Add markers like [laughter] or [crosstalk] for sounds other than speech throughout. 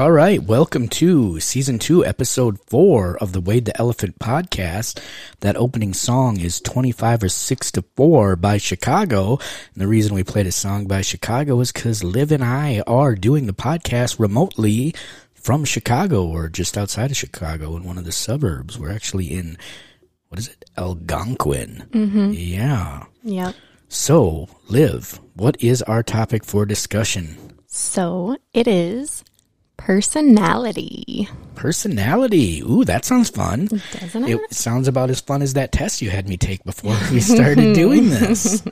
All right, welcome to season two, episode four of the Wade the Elephant podcast. That opening song is 25 or 6 to 4 by Chicago. And the reason we played a song by Chicago is because Liv and I are doing the podcast remotely from Chicago or just outside of Chicago in one of the suburbs. We're actually in, what is it, Algonquin. Mm-hmm. Yeah. Yep. So, Liv, what is our topic for discussion? So it is personality, Personality. Ooh, that sounds fun. doesn't it? It sounds about as fun as that test you had me take before we started [laughs] doing this.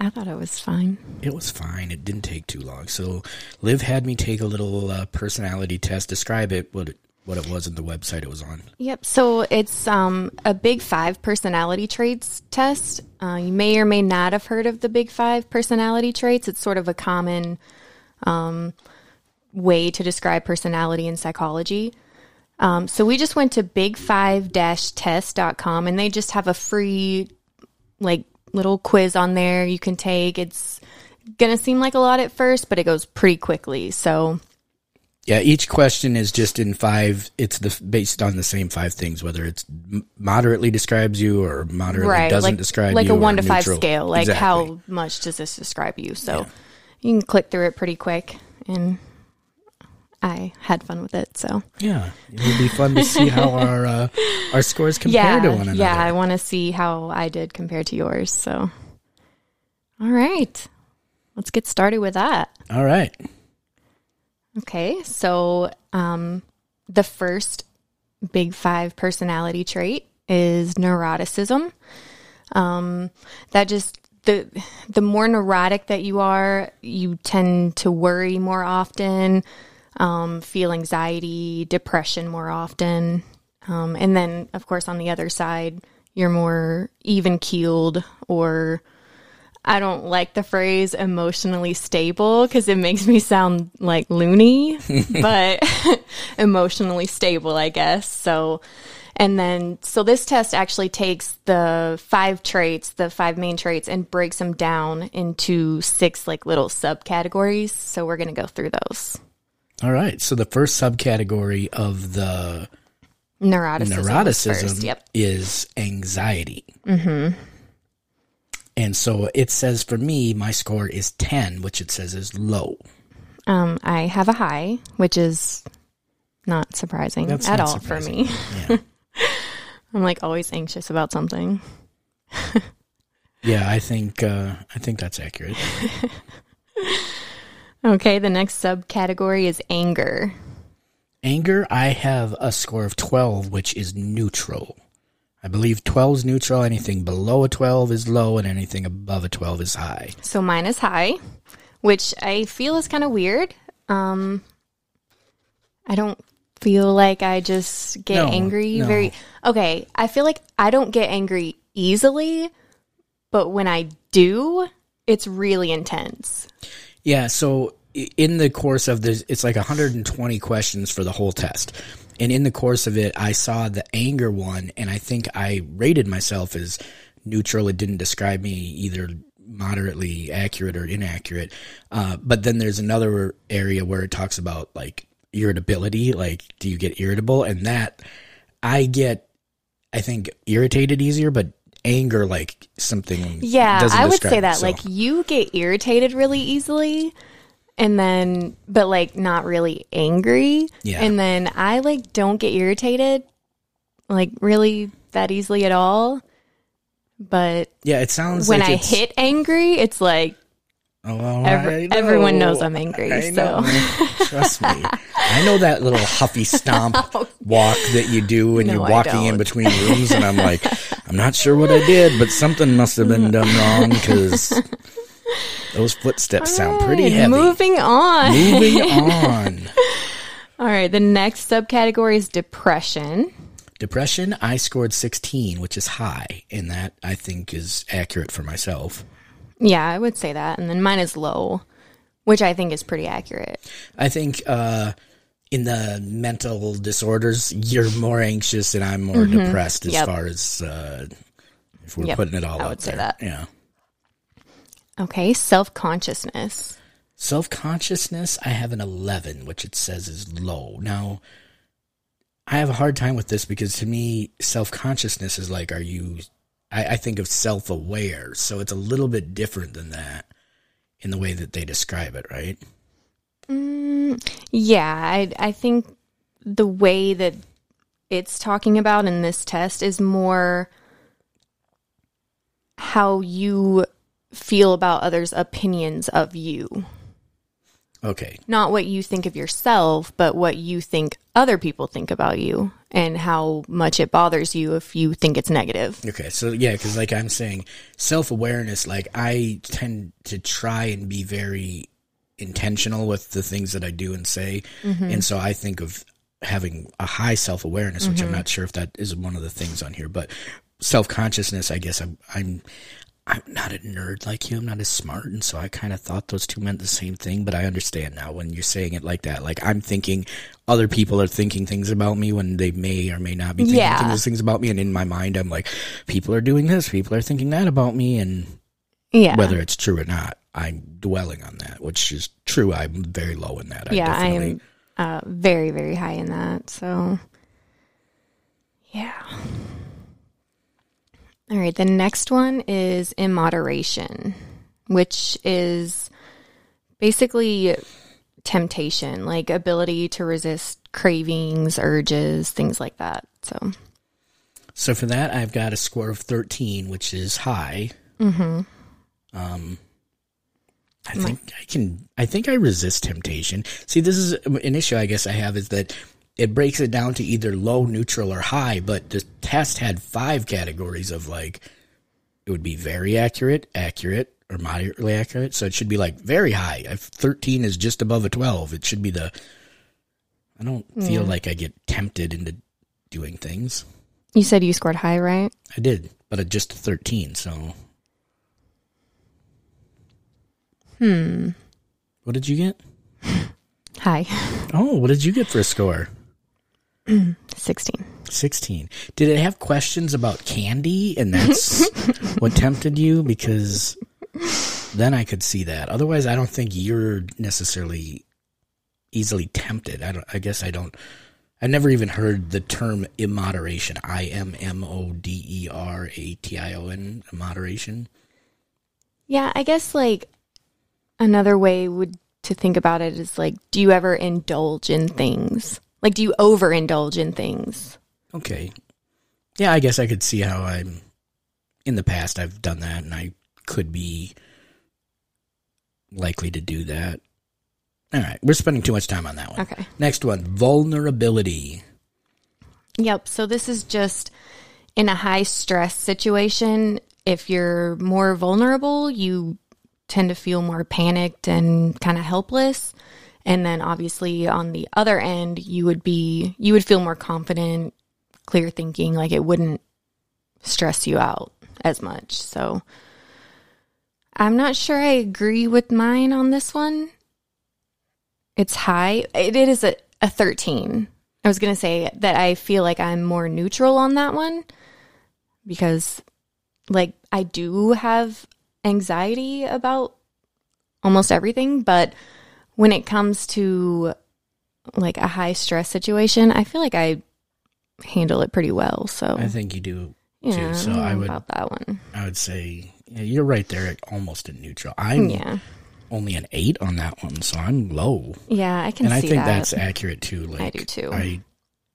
I thought it was fine. It was fine. It didn't take too long. So, Liv had me take a little uh, personality test. Describe it. What it, what it was in the website it was on. Yep. So it's um, a Big Five personality traits test. Uh, you may or may not have heard of the Big Five personality traits. It's sort of a common um, way to describe personality in psychology. Um, so we just went to big5-test.com and they just have a free like little quiz on there you can take. It's gonna seem like a lot at first, but it goes pretty quickly. So Yeah, each question is just in five. It's the based on the same five things, whether it's moderately describes you or moderately right, doesn't like describe like you, like a one to five scale. Like Exactly. how much does this describe you? So you can click through it pretty quick, and I had fun with it. So Yeah, it would be fun to see how [laughs] our uh, our scores compare yeah, to one another. yeah, I want to see how I did compared to yours. So all right, let's get started with that. All right. Okay, so um, the first big five personality trait is neuroticism. Um, that just the the more neurotic that you are, you tend to worry more often, um, feel anxiety, depression more often, um, and then of course on the other side, you're more even keeled or I don't like the phrase emotionally stable because it makes me sound like loony, [laughs] but [laughs] emotionally stable, I guess. So, and then, so this test actually takes the five traits, the five main traits, and breaks them down into six like little subcategories. So we're going to go through those. All right. So the first subcategory of the Neuroticism. neuroticism First. Yep. is anxiety. Mm-hmm. And so it says for me, my score is 10, which it says is low. Um, I have a high, which is not surprising That's at not all for me. Yeah. [laughs] I'm like always anxious about something. yeah, I think uh, I think that's accurate. [laughs] Okay, the next subcategory is anger. Anger, I have a score of 12, which is neutral. I believe 12 is neutral. Anything below a 12 is low, and anything above a 12 is high. So mine is high, which I feel is kind of weird. Um, I don't feel like I just get No, angry no. very. Okay, I feel like I don't get angry easily, but when I do, it's really intense. Yeah, so in the course of this, it's like 120 questions for the whole test. And in the course of it, I saw the anger one, and I think I rated myself as neutral. It didn't describe me either moderately accurate or inaccurate. Uh, but then there's another area where it talks about like irritability. Like, do you get irritable? And that I get, I think, irritated easier, but anger, like something. Yeah, I would say that. so. Like you get irritated really easily and then but like not really angry. Yeah. And then I like don't get irritated like really that easily at all. But yeah, it sounds when like I hit angry, it's like Oh, Every- everyone knows I'm angry, I so. trust me. I know that little huffy stomp [laughs] oh, walk that you do when No, you're walking in between rooms, and I'm like, I'm not sure what I did, but something must have been done wrong because Those footsteps sound pretty heavy. Moving on. Moving [laughs] on. All right. The next subcategory is depression. Depression, I scored 16, which is high, and that I think is accurate for myself. Yeah, I would say that. And then mine is low, which I think is pretty accurate. I think uh, in the mental disorders, you're more anxious and I'm more depressed as Mm-hmm. Yep. far as uh, if we're Yep, putting it all I out would say there. that. Yeah. Okay. Self consciousness. Self consciousness, I have an 11, which it says is low. Now, I have a hard time with this because to me, self consciousness is like, are you, I, I think of self aware. So it's a little bit different than that in the way that they describe it, right? Mm, yeah, I I think the way that it's talking about in this test is more how you feel about others' opinions of you. Okay. Not what you think of yourself, but what you think other people think about you and how much it bothers you if you think it's negative. Okay, so yeah, because like I'm saying, self awareness. Like I tend to try and be very intentional with the things that I do and say, mm-hmm. and so I think of having a high self awareness, which I'm mm-hmm. not sure if that is one of the things on here, but self consciousness. I guess I'm I'm I'm not a nerd like you. I'm not as smart, and so I kind of thought those two meant the same thing. But I understand now when you're saying it like that. Like I'm thinking other people are thinking things about me when they may or may not be thinking Yeah. those things about me, and in my mind, I'm like, people are doing this, people are thinking that about me, and Yeah. whether it's true or not, I'm dwelling on that, which is true. I'm very low in that. Yeah, I am uh, very, very high in that. So, yeah. All right. The next one is immoderation, which is basically temptation, like ability to resist cravings, urges, things like that. So, So for that, I've got a score of 13, which is high. Mm-hmm. Um, I think I can. I think I resist temptation. See, this is an issue I guess I have is that it breaks it down to either low, neutral, or high. But the test had five categories of like it would be very accurate, accurate, or moderately accurate. So it should be like very high. If 13 is just above a 12, it should be the. I don't feel like I get tempted into doing things. you said you scored high, right? I did, but at just 13, so. Hmm. What did you get? [laughs] High. Oh, what did you get for a score? [clears throat] 16. 16. Did it have questions about candy and that's [laughs] what tempted you? Because then I could see that. Otherwise, I don't think you're necessarily easily tempted. I don't, I guess I don't. I never even heard the term immoderation. I M M O D E R A T I O N, moderation. Yeah, I guess like another way would to think about it is like, do you ever indulge in things? Like, do you overindulge in things? Okay. Yeah, I guess I could see how I'm. In the past, I've done that, and I could be likely to do that. All right, we're spending too much time on that one. Okay. Next one, vulnerability. Yep. So this is just in a high stress situation. If you're more vulnerable, you tend to feel more panicked and kind of helpless. And then obviously on the other end, you would be, you would feel more confident, clear thinking, like it wouldn't stress you out as much. So I'm not sure I agree with mine on this one. It's high. It, it is a, a 13. I was going to say that I feel like I'm more neutral on that one because, like, I do have anxiety about almost everything, but when it comes to like a high stress situation, I feel like I handle it pretty well. So, I think you do yeah, too. So I I would, about that one. I would say, yeah, you're right there, at almost in neutral. I'm Yeah. only an eight on that one, so I'm low, Yeah, I can and I think that. that's accurate too. Like I do too. I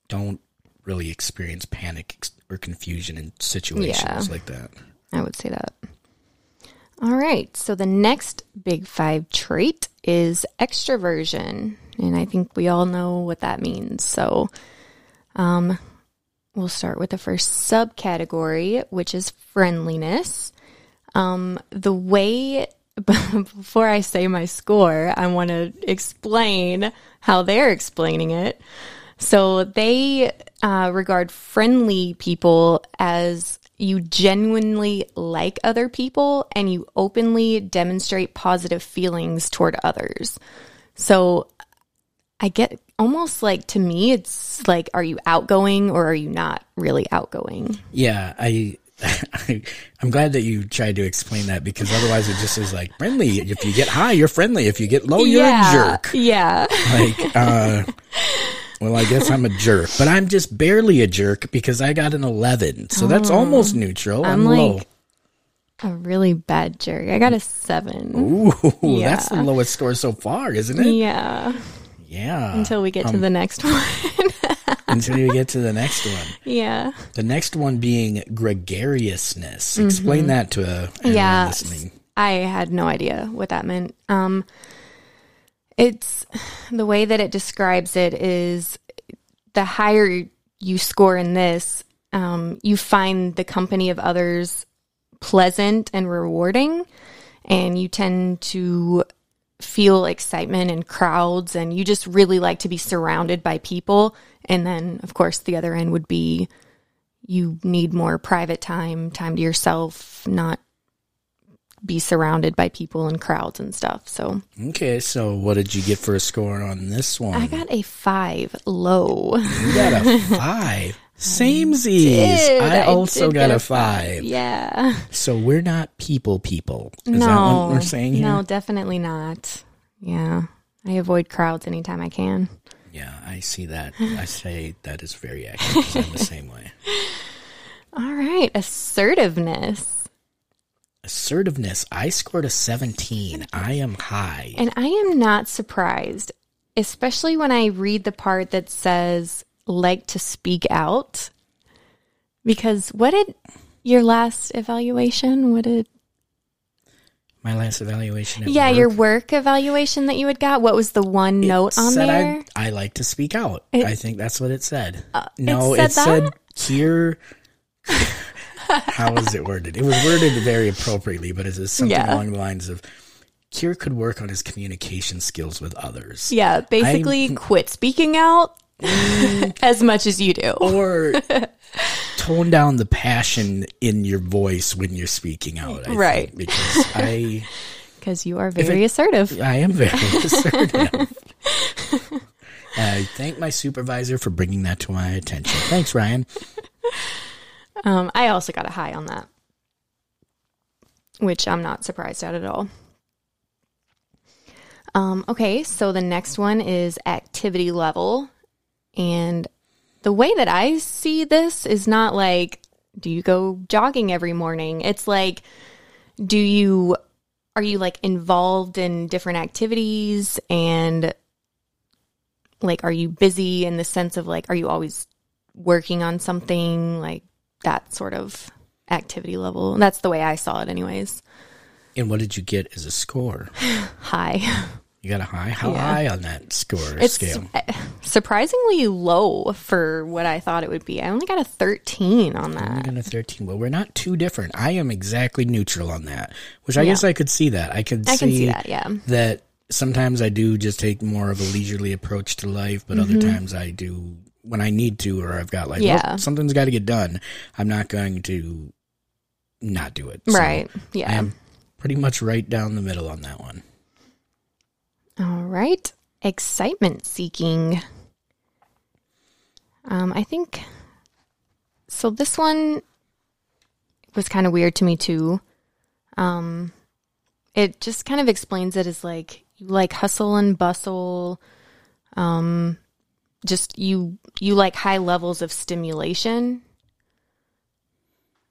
don't really experience panic or confusion in situations Yeah. like that. I would say that. All right. So the next big five trait is extroversion. And I think we all know what that means. So um, we'll start with the first subcategory, which is friendliness. Um, the way [laughs] before I say my score, I want to explain how they're explaining it. So they uh, regard friendly people as you genuinely like other people and you openly demonstrate positive feelings toward others. So I get almost like to me, it's like, are you outgoing or are you not really outgoing? Yeah, I, I [laughs] I'm glad that you tried to explain that because otherwise it just is like friendly. If you get high, you're friendly. If you get low, you're yeah, a jerk. Yeah. Like, uh, [laughs] well, I guess I'm a jerk, but I'm just barely a jerk because I got an 11. So that's almost neutral. I'm, I'm low. like a really bad jerk. I got a seven. Ooh, Yeah. [laughs] that's the lowest score so far, isn't it? Yeah. Yeah. Until we get to the next [laughs] one. Until you get to the next one. yeah. The next one being gregariousness. Explain that to a Mm-hmm. Yeah. listening. I had no idea what that meant. Um, it's the way that it describes it is the higher you score in this, um, you find the company of others pleasant and rewarding, and you tend to feel excitement in crowds, and you just really like to be surrounded by people. And then, of course, the other end would be you need more private time, time to yourself, not be surrounded by people and crowds and stuff. So Okay, so what did you get for a score on this one? I got a five low. you got a five. [laughs] Samesies. Did. I also did got a five. Yeah. So we're not people people. Is no. that what we're saying here? No, definitely not. Yeah. I avoid crowds anytime I can. Yeah, I see that. I [laughs] say that is very accurate. I'm the same way. [laughs] All right. Assertiveness. Assertiveness. I scored a 17. I am high. And I am not surprised, especially when I read the part that says like to speak out. Because what did your last evaluation? What did My last evaluation. At Yeah, work, your work evaluation that you had got. What was the one note on said there? I, I like to speak out. It- I think that's what it said. Uh, no, it it said said, here. How was it worded? It was worded very appropriately, but it was something Yeah. along the lines of Kier could work on his communication skills with others. yeah, basically quit speaking out mm. [laughs] as much as you do. Or [laughs] tone down the passion in your voice when you're speaking out. I Right. Think, because I [laughs] Because you are very assertive. I am very assertive. I thank my supervisor for bringing that to my attention. Thanks, Ryan. Um, I also got a high on that, which I'm not surprised at at all. Um, okay, so the next one is activity level. And the way that I see this is not like, do you go jogging every morning? It's like, do you, are you like involved in different activities and like, are you busy in the sense of like, are you always working on something like that sort of activity level? And That's the way I saw it, anyways. And what did you get as a score? [sighs] High. You got a high? How Yeah. high on that score It's scale? uh, surprisingly low for what I thought it would be. I only got a 13 on that. I got a 13. Well, we're not too different. I am exactly neutral on that, which I guess I could see that. I could I can see, see that, yeah. that sometimes I do just take more of a leisurely approach to life, but other times I do when I need to, or I've got like, well. Yeah. something's got to get done. I'm not going to not do it. So Right. Yeah. I am pretty much right down the middle on that one. All right. Excitement seeking. Um, I think so. This one was kind of weird to me too. Um, it just kind of explains it as like you like hustle and bustle. Um, just you you like high levels of stimulation.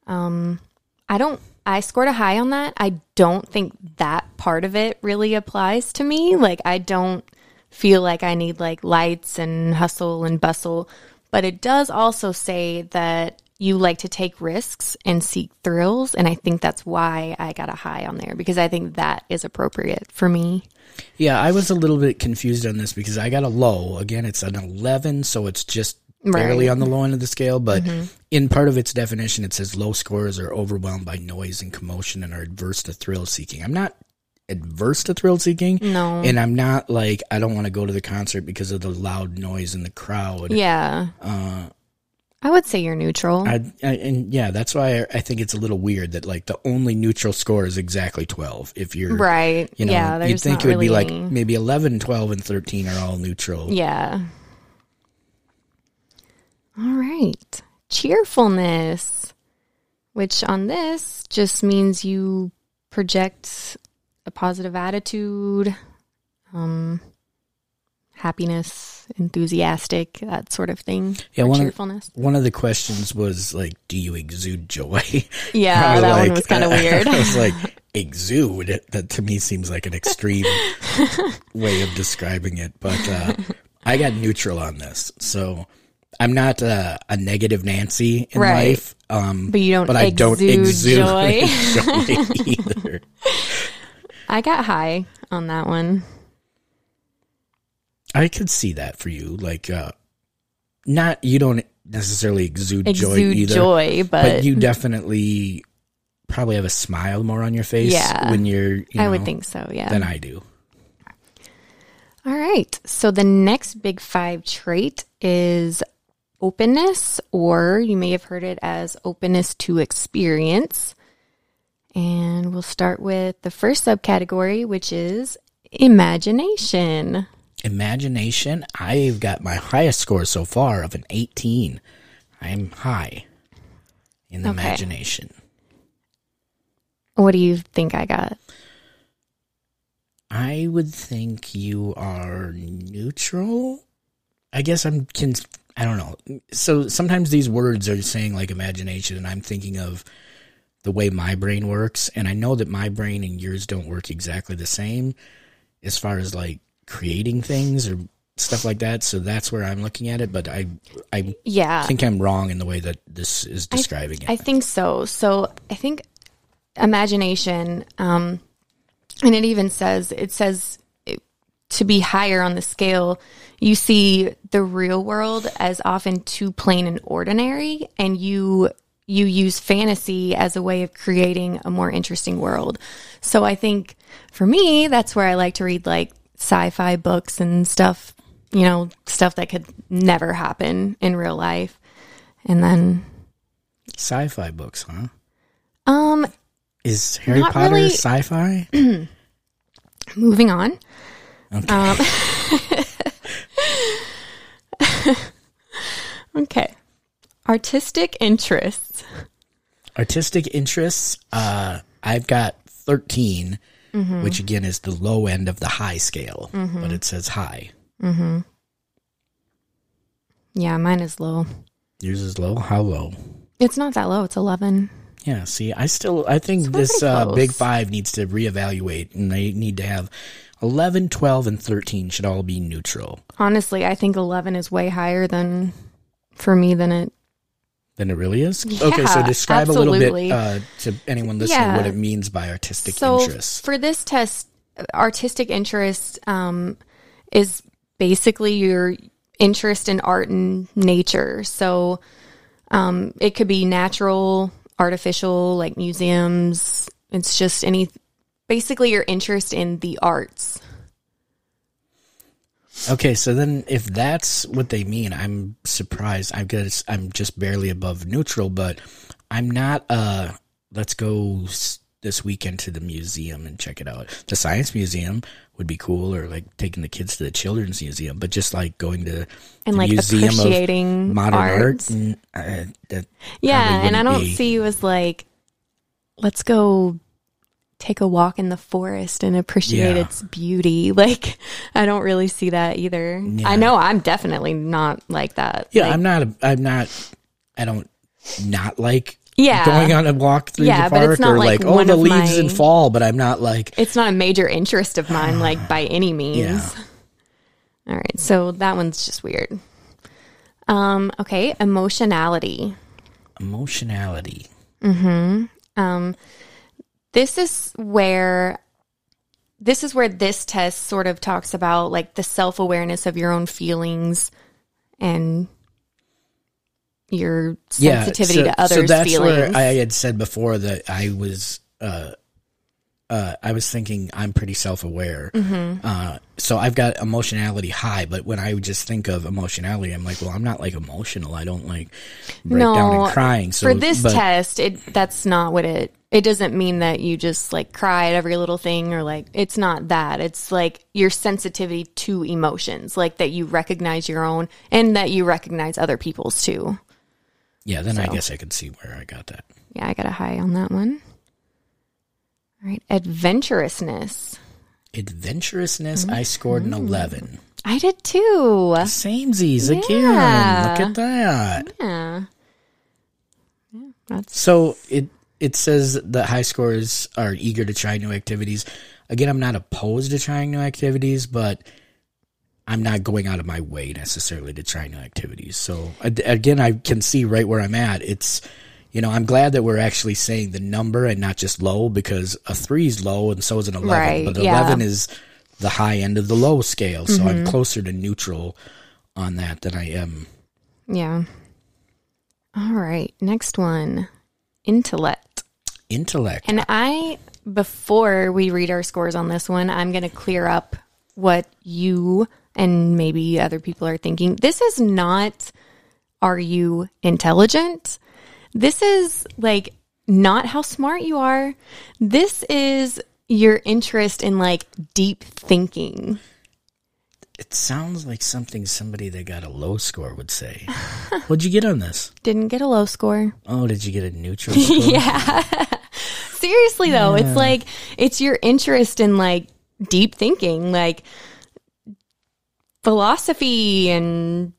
Um, I don't. I scored a high on that. I don't think that part of it really applies to me. Like, I don't feel like I need like lights and hustle and bustle. But it does also say that you like to take risks and seek thrills. And I think that's why I got a high on there because I think that is appropriate for me. Yeah, I was a little bit confused on this because I got a low. Again, it's an 11, so it's just barely Right. Mm-hmm. on the low end of the scale. But in part of its definition, it says low scores are overwhelmed by noise and commotion and are adverse to thrill seeking. I'm not adverse to thrill seeking. No. And I'm not like I don't want to go to the concert because of the loud noise in the crowd. Yeah. I would say you're neutral. I, I, and yeah, that's why I, I think it's a little weird that like the only neutral score is exactly 12. If you're right. you know, yeah. You'd think it would be like maybe 11, 12, and 13 are all neutral. Yeah. All right. Cheerfulness, which on this just means you project a positive attitude, um, happiness, enthusiastic, that sort of thing. Yeah, one of- One of the questions was like, "Do you exude joy?" Yeah, [laughs] I that like- one was kind of [laughs] weird. I was like, "Exude." That to me seems like an extreme [laughs] way of describing it. But uh, I got neutral on this, so I'm not uh, a negative Nancy in Right. life. Um, But you don't but I don't exude exude joy. joy either. I got high on that one. I could see that for you, like, uh, not you don't necessarily exude, joy either. joy, but, but you definitely probably have a smile more on your face Yeah. when you're you I would think so. Yeah. than I do. All right. So the next big five trait is openness, or you may have heard it as openness to experience. And we'll start with the first subcategory, which is imagination. Imagination, I've got my highest score so far of an 18. I'm high in the Okay. imagination. What do you think I got? I would think you are neutral. I guess I'm can I don't know. So sometimes these words are saying like imagination and I'm thinking of the way my brain works and I know that my brain and yours don't work exactly the same as far as like creating things or stuff like that. So that's where I'm looking at it, but I I Yeah. think I'm wrong in the way that this is describing it. I think so. So I think imagination, um, and it even says it says it, to be higher on the scale. You see the real world as often too plain and ordinary, and you you use fantasy as a way of creating a more interesting world. So I think for me, that's where I like to read like sci-fi books and stuff. You know, stuff that could never happen in real life, and then Sci-fi books, huh? um Is Harry Potter really. sci-fi? [clears throat] moving on. Okay. Um, [laughs] Okay. Artistic interests. artistic interests uh i've got 13 Mm-hmm. which again is the low end of the high scale but it says high Yeah, mine is low. yours is low how low It's not that low. It's 11. yeah see i still i think this uh, big five needs to reevaluate and they need to have 11 12 and 13 should all be neutral Honestly, I think 11 is way higher than for me than it. Than it really is okay so Yeah, describe a little bit uh, to anyone listening Yeah. what it means by artistic So interests for this test, artistic interest um, is basically your interest in art and nature. So um, it could be natural, artificial, like museums. It's just any, basically your interest in the arts. Okay, so then if that's what they mean, I'm surprised. I guess I'm just barely above neutral, but I'm not. Uh, let's go s- this weekend to the museum and check it out. The science museum would be cool, or like taking the kids to the children's museum. But just like going to And the like museum appreciating modern art, arts. mm, uh, Yeah, and I don't be- see you as like, let's go take a walk in the forest and appreciate Yeah. its beauty. [laughs] Like, I don't really see that either. Yeah. I know I'm definitely not like that. Yeah, Like, I'm not. A, I'm not. I don't not like. Yeah. going on a walk through Yeah, the park or like like, oh the leaves in fall, but I'm not like it's not a major interest of mine, [sighs] like by any means. Yeah. All right, so that one's just weird. Um, okay, emotionality. emotionality. This is where this is where this test sort of talks about like the self-awareness of your own feelings and your sensitivity to others' that's feelings. where I had said before that I was uh, uh, I was thinking I'm pretty self aware. Mm-hmm. Uh, so I've got emotionality high, but when I just think of emotionality, I'm like, well, I'm not like emotional. I don't like break No, down and crying. So For this but- test, it that's not what it it doesn't mean that you just like cry at every little thing or like it's not that. It's like your sensitivity to emotions, like that you recognize your own and that you recognize other people's too. yeah, then I guess I could see where I got that. Yeah, I got a high on that one. All right, adventurousness. Adventurousness, I scored Mm-hmm. an 11. I did too. Samesies again. Yeah. Look at that. Yeah. Yeah, that's So it it says that high scores are eager to try new activities. Again, I'm not opposed to trying new activities, but I'm not going out of my way necessarily to try new activities. So again, I can see right where I'm at. It's you know, I'm glad that we're actually saying the number and not just low because a three is low and so is an 11, Right, but yeah. 11 is the high end of the low scale. So I'm mm-hmm. closer to neutral on that than I am yeah. All right, next one. Intellect. Intellect. And I, before we read our scores on this one, I'm going to clear up what you and maybe other people are thinking. This is not, are you intelligent? This is like not how smart you are. This is your interest in like deep thinking. It sounds like something somebody that got a low score would say. [laughs] What'd you get on this? Didn't get a low score. Oh, did you get a neutral [laughs] score? Yeah. Seriously though, it's like it's your interest in like deep thinking, like philosophy and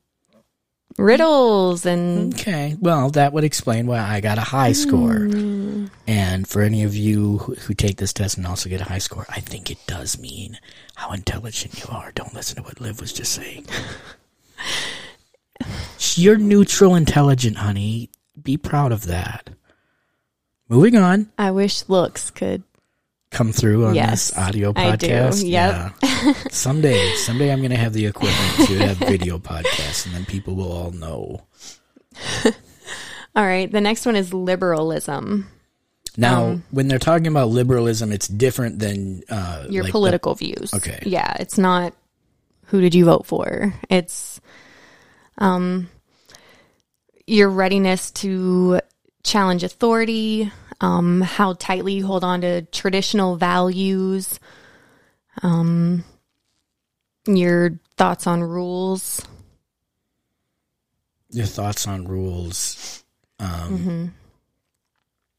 riddles and Okay. Well, that would explain why I got a high score. Mm. And for any of you who, who take this test and also get a high score, I think it does mean how intelligent you are. Don't listen to what Liv was just saying. [laughs] You're neutral intelligent, honey. Be proud of that. Moving on. I wish looks could. come through on Yes, this audio I do. podcast. Yep. Yeah. [laughs] someday, someday I'm going to have the equipment to have video podcasts and then people will all know. [laughs] All right, the next one is liberalism. Now, Um, when they're talking about liberalism, it's different than uh, Your like the- political views. Okay. Yeah, it's not who did you vote for? It's um your readiness to challenge authority, um, how tightly you hold on to traditional values, um, your thoughts on rules. your thoughts on rules. Um, Mm-hmm.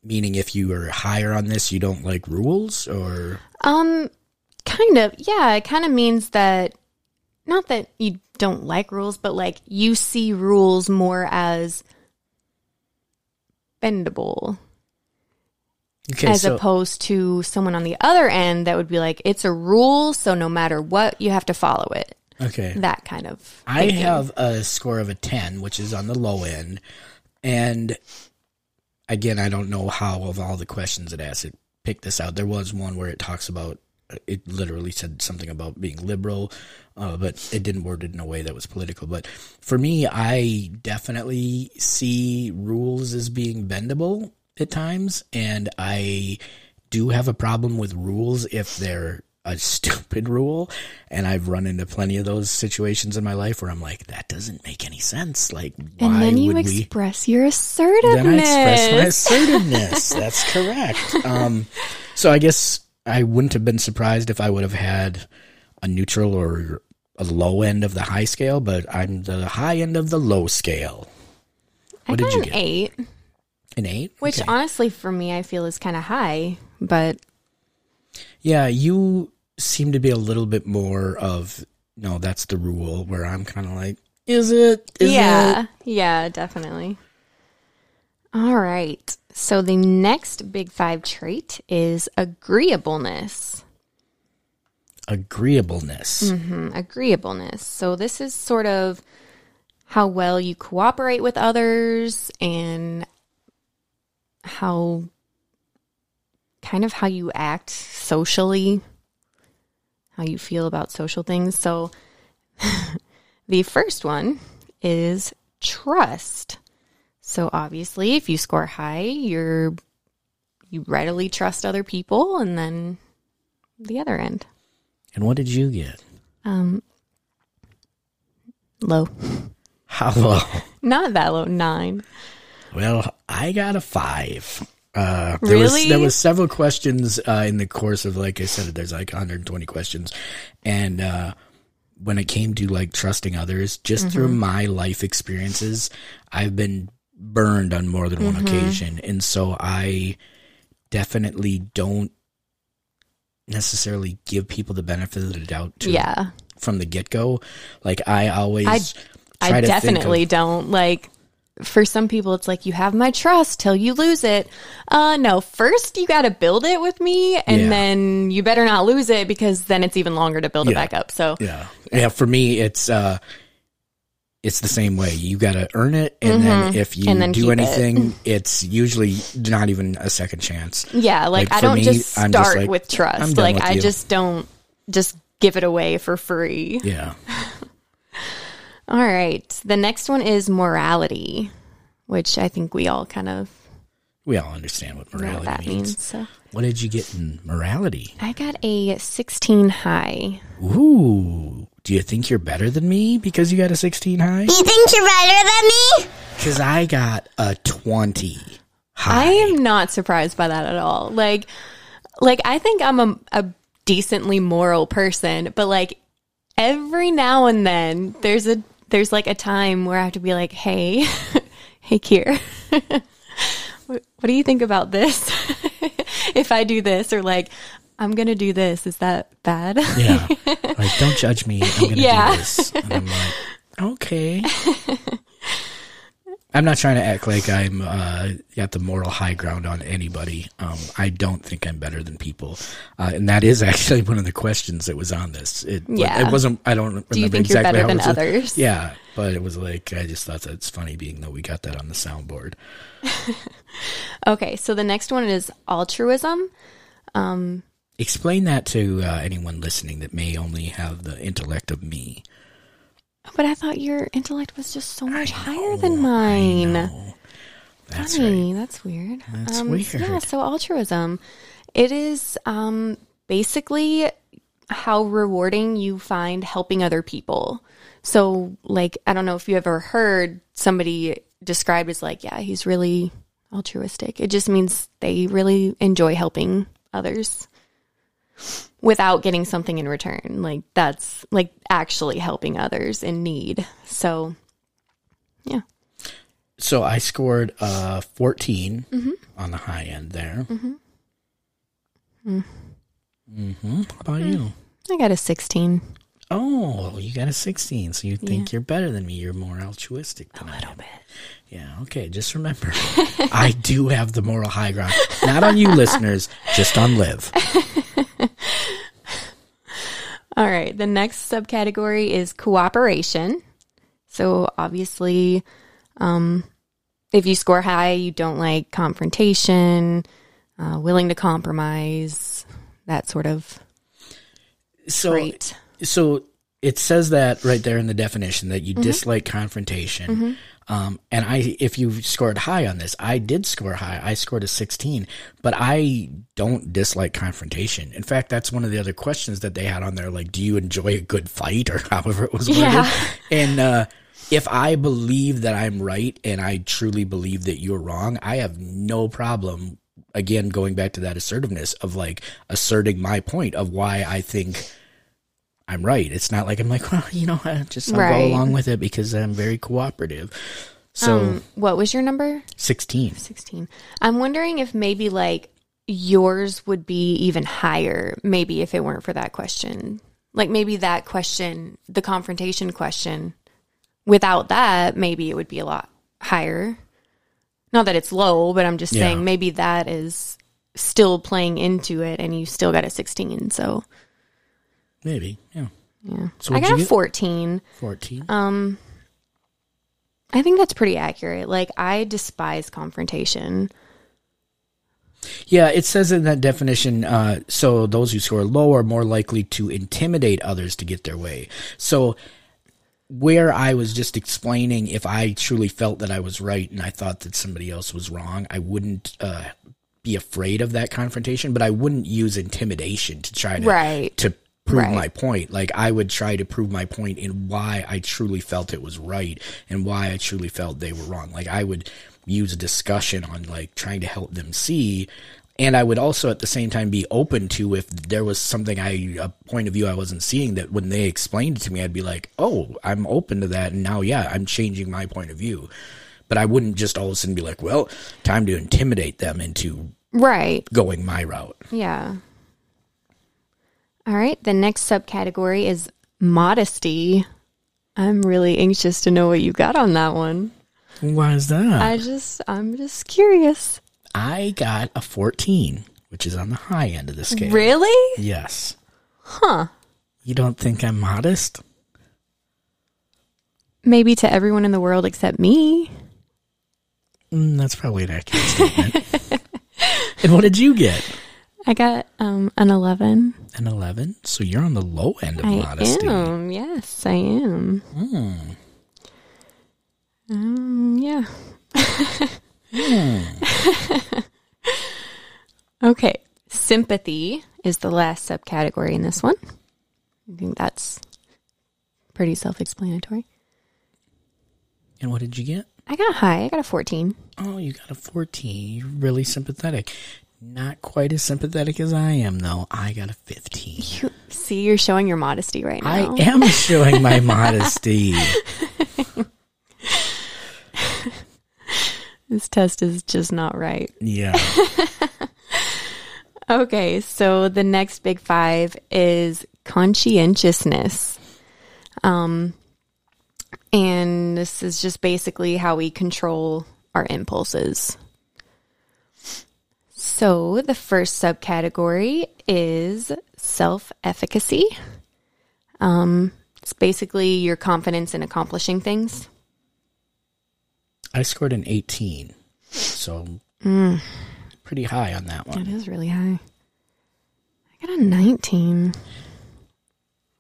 Meaning, if you are higher on this, you don't like rules, or Um, kind of. Yeah, it kind of means that not that you don't like rules, but like you see rules more as bendable okay, as so opposed to someone on the other end that would be like it's a rule, so no matter what, you have to follow it. okay, That kind of. I have a score of a 10, which is on the low end. And again, I don't know how of all the questions it asked it picked this out. There was one where it talks about it literally said something about being liberal, uh, but it didn't word it in a way that was political. But for me, I definitely see rules as being bendable at times, and I do have a problem with rules if they're a [laughs] stupid rule. And I've run into plenty of those situations in my life where I'm like, that doesn't make any sense. Like, why And then you would we? express your assertiveness. Then I express my assertiveness. That's correct. [laughs] Um, so I guess I wouldn't have been surprised if I would have had a neutral or a low end of the high scale, but I'm the high end of the low scale. I What did got you an get? eight, An eight? which Okay. honestly for me I feel is kind of high, but Yeah, you seem to be a little bit more of no, that's the rule. Where I'm kind of like, is it? Is yeah, it? yeah, definitely. All right. So the next big five trait is agreeableness. Agreeableness. Mm, agreeableness. So this is sort of how well you cooperate with others and how kind of how you act socially, how you feel about social things. So [laughs] the first one is trust. So obviously, if you score high, you're you readily trust other people and then the other end. And what did you get? Um low. How low? [laughs] Not that low. Nine. Well, I got a five. Uh, there was Really? there was several questions uh, in the course of like I said, there's like 120 questions, and uh, when it came to like trusting others, just through my life experiences, I've been burned on more than one occasion, and so I definitely don't necessarily give people the benefit of the doubt to, Yeah. from the get go. Like I always, I- try I to think of- definitely don't like for some people it's like you have my trust till you lose it. Uh no, first you got to build it with me and Yeah. then you better not lose it because then it's even longer to build it Yeah. back up. So Yeah. Yeah. For me, it's, uh, it's the same way. You got to earn it. And then if you Mm-hmm. Then do keep it. anything, [laughs] it's usually not even a second chance. yeah, like, Like, I don't me, just start just like, with trust. Like I you. just don't just give it away for free. Yeah. [laughs] All right. The next one is morality, which I think we all kind of We all understand what morality what that means. means. So What did you get in morality? I got a 16 high. Ooh. Do you think you're better than me because you got a 16 high? You think you're better than me? Because I got a 20 high. I am not surprised by that at all. Like, like I think I'm a, a decently moral person, but like every now and then there's a there's like a time where I have to be like, hey, [laughs] hey, Kier, [laughs] what, what do you think about this? [laughs] if I do this, or like I'm gonna do this, is that bad? yeah. Like, don't judge me. I'm going to Yeah. do this. And I'm like, okay. I'm not trying to act like I'm uh, got the moral high ground on anybody. Um, I don't think I'm better than people, uh, and that is actually one of the questions that was on this. It, Yeah. it wasn't. I don't remember Do you think you're exactly better how it than others? Yeah, but it was like I just thought that's funny, being that we got that on the soundboard. [laughs] okay, so the next one is altruism. Explain that to uh, anyone listening that may only have the intellect of me. But I thought your intellect was just so much higher than mine. That's right. That's weird. That's um, weird. Yeah, so altruism. It is um, basically how rewarding you find helping other people. So, like, I don't know if you ever heard somebody described as like, yeah, he's really altruistic. It just means they really enjoy helping others without getting something in return. Like, that's like actually helping others in need. So, yeah. So I scored uh 14 Mm-hmm. on the high end there. Mm-hmm. Mm-hmm. How about you? I got a 16. Oh, you got a 16, so you think you're better than me. You're more altruistic than I am. bit. Yeah, okay, just remember. I do have the moral high ground. Not on you listeners, just on Liv. [laughs] All right. The next subcategory is cooperation. So obviously, um, if you score high, you don't like confrontation, uh, willing to compromise, that sort of So trait. so it says that right there in the definition that Mm-hmm. you dislike confrontation. Um, and I, if you scored high on this, I did score high. I scored a 16, but I don't dislike confrontation. In fact, that's one of the other questions that they had on there. Like, do you enjoy a good fight or [laughs] however it was worded? Yeah. And, uh, if I believe that I'm right and I truly believe that you're wrong, I have no problem again going back to that assertiveness of like asserting my point of why I think I'm right. It's not like I'm like, [laughs] well, you know, I just I'll Right. go along with it because I'm very cooperative. So Um, what was your number? 16. 16. I'm wondering if maybe like yours would be even higher, maybe if it weren't for that question. Like maybe that question, the confrontation question, without that, maybe it would be a lot higher. Not that it's low, but I'm just Yeah. saying maybe that is still playing into it and you still got a 16. So, Maybe. Yeah. yeah. So I got a get? 14. 14. Um, I think that's pretty accurate. Like, I despise confrontation. Yeah, it says in that definition, uh, so those who score low are more likely to intimidate others to get their way. So where I was just explaining if I truly felt that I was right and I thought that somebody else was wrong, I wouldn't uh, be afraid of that confrontation, but I wouldn't use intimidation to try to Right. to prove Right. my point. Like I would try to prove my point in why I truly felt it was right and why I truly felt they were wrong. Like I would use a discussion on like trying to help them see and I would also at the same time be open to if there was something I a point of view I wasn't seeing that when they explained it to me I'd be like, "Oh, I'm open to that." And now yeah, I'm changing my point of view. But I wouldn't just all of a sudden be like, "Well, time to intimidate them into Right. going my route." Yeah. All right. The next subcategory is modesty. I'm really anxious to know what you got on that one. Why is that? I just, I'm just curious. I got a 14, which is on the high end of the scale. Really? Yes. Huh. You don't think I'm modest? Maybe to everyone in the world except me. Mm, that's probably an accurate statement. [laughs] and what did you get? I got um, an 11. An 11? So you're on the low end of I modesty. am. Yes, I am. Um, yeah. [laughs] okay. Sympathy is the last subcategory in this one. I think that's pretty self explanatory. And what did you get? I got high. I got a 14. Oh, you got a 14. You're really sympathetic. Not quite as sympathetic as I am, though. I got a 15. You, see, you're showing your modesty right now. I am showing my [laughs] modesty. This test is just not right. Yeah. [laughs] Okay, so the next big five is conscientiousness. Um, and this is just basically how we control our impulses. So the first subcategory is self efficacy. Um, it's basically your confidence in accomplishing things. I scored an 18. So pretty high on that one. is really high. I got a 19.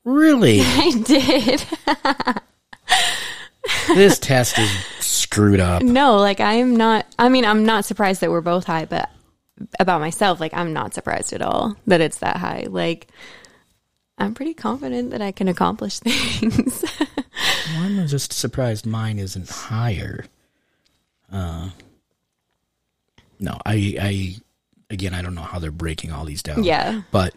Really? [laughs] I did. [laughs] this test is screwed up. No, like I am not. I mean, I'm not surprised that we're both high, but about myself, like I'm not surprised at all that it's that high. Like I'm pretty confident that I can accomplish [laughs] things. I'm just surprised mine isn't higher. Uh, no, I, I, again, I don't know how they're breaking all these down. Yeah. but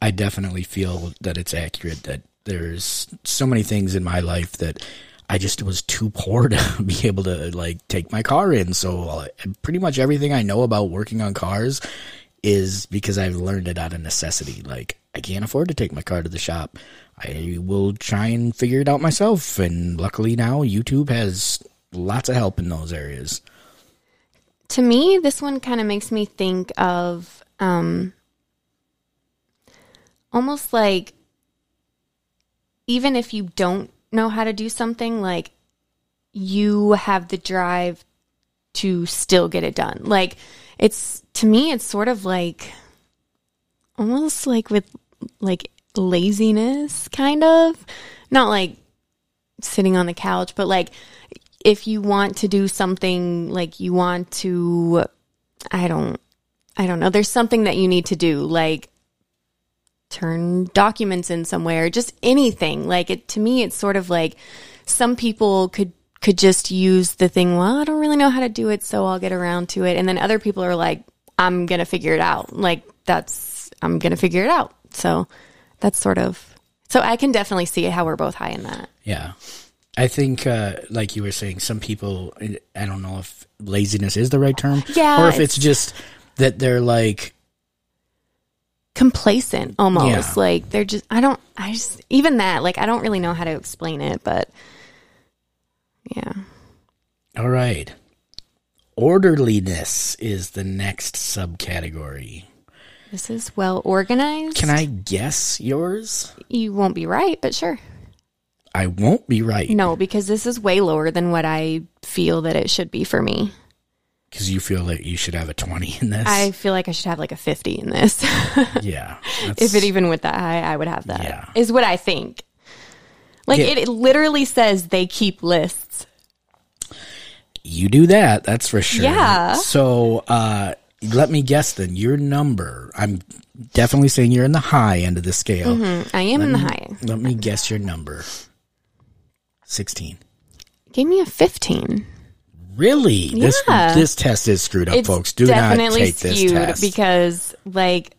I definitely feel that it's accurate that there's so many things in my life that I just was too poor [laughs] to be able to like take my car in. So uh, pretty much everything I know about working on cars is because I've learned it out of necessity. Like I can't afford to take my car to the shop. I will try and figure it out myself. And luckily now YouTube has lots of help in those areas. to me, this one kind of makes me think of um, almost like even if you don't know how to do something, like you have the drive to still get it done. Like it's to me, it's sort of like almost like with like laziness, kind of not like sitting on the couch, but like if you want to do something like you want to I don't I don't know, there's something that you need to do like turn documents in somewhere, just anything. Like it to me it's sort of like some people could could just use the thing, well, I don't really know how to do it, so I'll get around to it. And then other people are like, I'm going to figure it out. Like that's I'm going to figure it out. So that's sort of so I can definitely see how we're both high in that. Yeah. I think, uh, like you were saying, some people, I don't know if laziness is the right term. Yeah, Or if it's, it's- just that they're like, complacent almost Yeah. like they're just i don't i just even that like i don't really know how to explain it but yeah all right. Orderliness is the next subcategory. this is well organized Can I guess yours? you won't be right but sure I won't be right no because this is way lower than what i feel that it should be for me because you feel like you should have a 20 in this. i feel like i should have like a 50 in this [laughs] yeah. if it even went that high i would have that. Yeah. Is what i think like Yeah. it, it literally says they keep lists you do that, that's for sure. Yeah. So, uh, let me guess then. Your number. I'm definitely saying you're in the high end of the scale. I am in the high. Let me guess your number. 16. Gave me a 15. Really? This Yeah. this test is screwed up, It's folks. Do not take this test. because like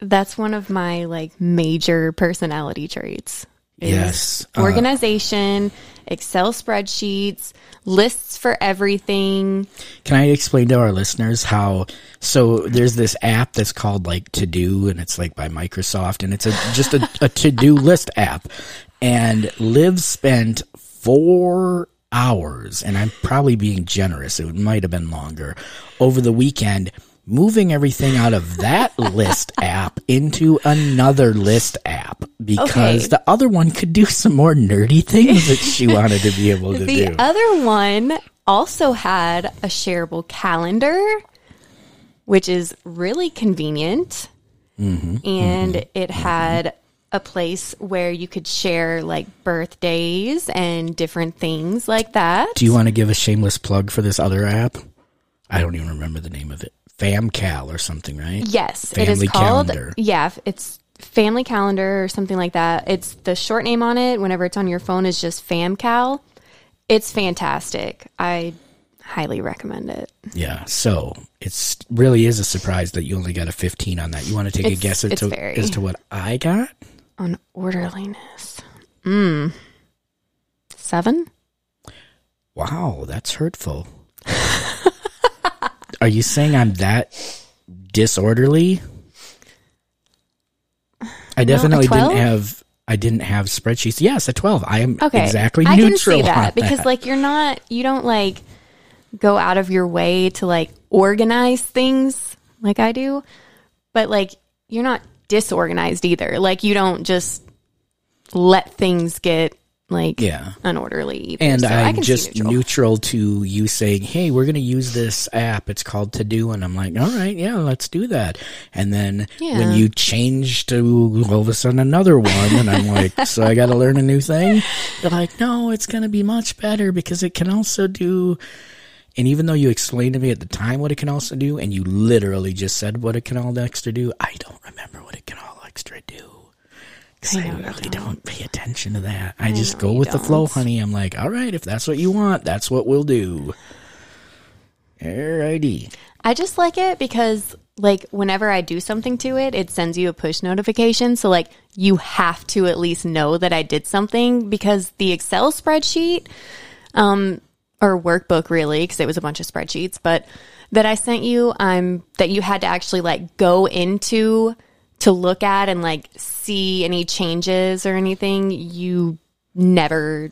that's one of my like major personality traits. Yes. Uh, Organization, Excel spreadsheets, lists for everything. Can I explain to our listeners how? So there's this app that's called like To Do, and it's like by Microsoft, and it's a just a, a to do list app. And Liv spent four hours, and I'm probably being generous. It might have been longer over the weekend. Moving everything out of that [laughs] list app into another list app because Okay. the other one could do some more nerdy things that she [laughs] wanted to be able to The do. The other one also had a shareable calendar, which is really convenient. Mm-hmm. and it had a place where you could share like birthdays and different things like that. Do you want to give a shameless plug for this other app? I don't even remember the name of it. FamCal or something, right? yes, it Family is called. calendar. Yeah, it's Family Calendar or something like that. It's the short name on it. Whenever it's on your phone, is just FamCal. It's fantastic. I highly recommend it. Yeah. So it's really is a surprise that you only got a 15 on that. You want to take a guess as to, very- as to what I got? On orderliness, mm. seven. Wow, that's hurtful. Are you saying I'm that disorderly? I definitely 12? didn't have I didn't have spreadsheets. Yes, a 12. I am Okay, exactly I neutral can see that because that. like you're not, you don't like go out of your way to like organize things like I do, but like you're not disorganized either. Like you don't just let things get like Yeah. unorderly. Either. And So I I'm can just neutral. neutral to you saying, "Hey, we're going to use this app. It's called To Do," and I'm like, "All right, yeah, let's do that." And then when you change to all of a sudden another one, and I'm like, "So I got to learn a new thing?" You're like, "No, it's going to be much better because it can also do." And even though you explained to me at the time what it can also do, and you literally just said what it can all next to do, I don't remember what it can all extra do. 'Cause I, I really don't. don't. pay attention to that. I, just know go with the flow, honey. I'm like, all right, if that's what you want, that's what we'll do. Alrighty. I just like it because like whenever I do something to it, it sends you a push notification. So like you have to at least know that I did something because the Excel spreadsheet, um, or workbook really, because it was a bunch of spreadsheets, but that I sent you, um, that you had to actually like go into to look at and like see any changes or anything. You never.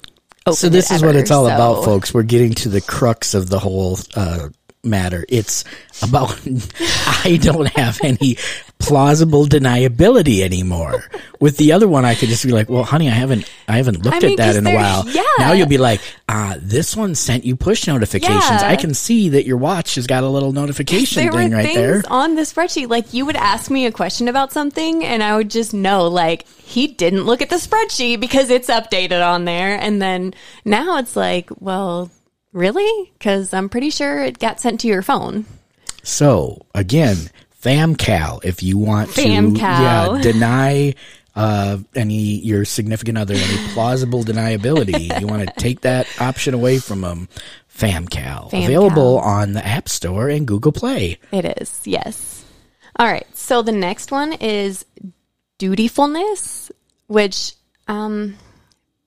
So this is what it's all about, folks. We're getting to the crux of the whole uh, matter. It's about [laughs] I don't have any plausible deniability anymore. With the other one, I could just be like, "Well, honey, I haven't, I haven't looked I mean, at that in a while." yeah. Now you'll be like, "Ah, this one sent you push notifications. Yeah. I can see that your watch has got a little notification there thing were right things there." on the spreadsheet like you would ask me a question about something and i would just know like he didn't look at the spreadsheet because it's updated on there and then now it's like well really because i'm pretty sure it got sent to your phone So again, FamCal, if you want to, yeah, [laughs] deny uh, any your significant other any plausible deniability, you want to [laughs] take that option away from them. FamCal, FamCal. available on the App Store and Google Play. it is yes all right so the next one is dutifulness which um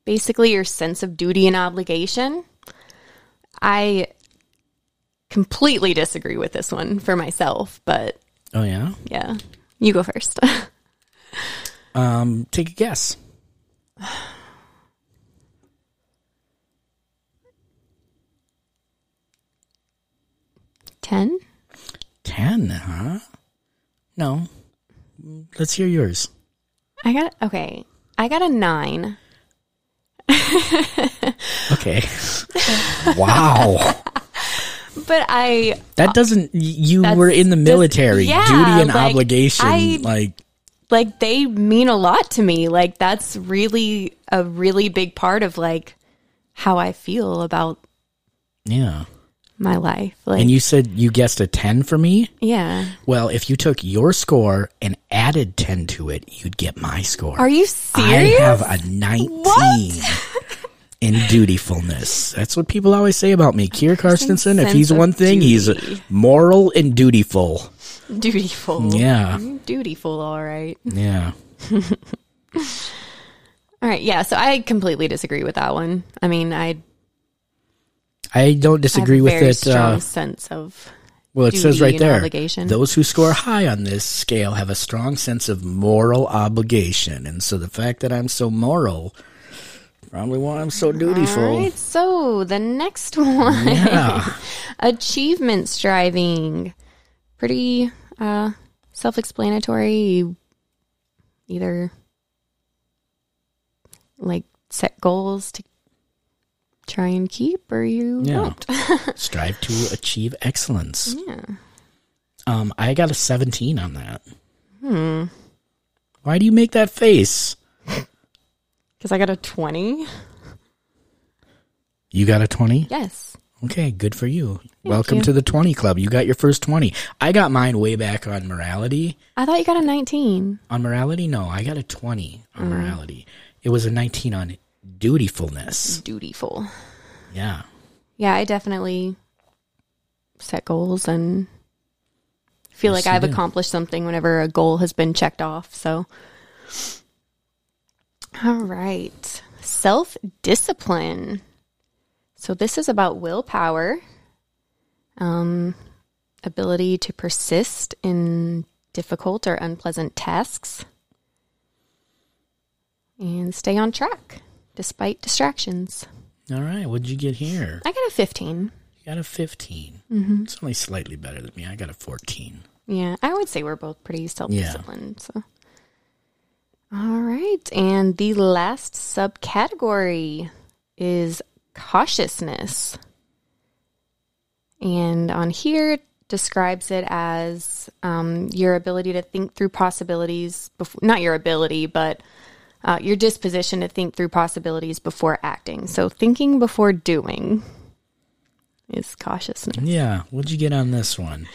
basically your sense of duty and obligation i completely disagree with this one for myself but Oh yeah, Yeah. You go first. [laughs] um, take a guess. Ten? Ten, huh? No, let's hear yours. I got okay. I got a nine. [laughs] Okay. [laughs] wow. But I That doesn't. You were in the just- military. yeah, Duty and like, obligation. I- like like they mean a lot to me. Like that's really a really big part of like how I feel about yeah. my life. Like, And you said you guessed a 10 for me? yeah. Well, if you took your score and added 10 to it, you'd get my score. Are you serious I have a 19 in dutifulness. That's what people always say about me. Kier Karstensen, if he's one thing, he's moral and dutiful. dutiful. Yeah. Dutiful, all right. Yeah. [laughs] All right. Yeah. So I completely disagree with that one. I mean, I I don't disagree a with it. strong Uh, sense of. well, it says right there obligation. those who score high on this scale have a strong sense of moral obligation. And so the fact that I'm so moral, probably why I'm so dutiful. All right. So the next [laughs] one, Yeah. achievement striving, pretty uh, self-explanatory. You either like set goals to try and keep, or you Yeah. don't. [laughs] Strive to achieve excellence. yeah. Um, I got a 17 on that. Hmm. Why do you make that face? Because I got a twenty. You got a 20? Yes. Okay, good for you. Welcome you. to the 20 club. You got your first 20. I got mine way back on morality. I thought you got a nineteen. On morality? No, I got a 20 Mm. on morality. It was a 19 on dutifulness. Dutiful. Yeah. Yeah, I definitely set goals and feel Yes, like I've accomplished something whenever a goal has been checked off. So, all right, self discipline. So this is about willpower, um, ability to persist in difficult or unpleasant tasks, and stay on track despite distractions. All right. What'd you get here? I got a fifteen. You got a 15. Mm-hmm. It's only slightly better than me. I got a 14. Yeah, I would say we're both pretty self disciplined. So, all right, and the last subcategory is cautiousness, and on here it describes it as um, your ability to think through possibilities. Before, not your ability, but uh, your disposition to think through possibilities before acting. So, thinking before doing is cautiousness. Yeah. What'd you get on this one?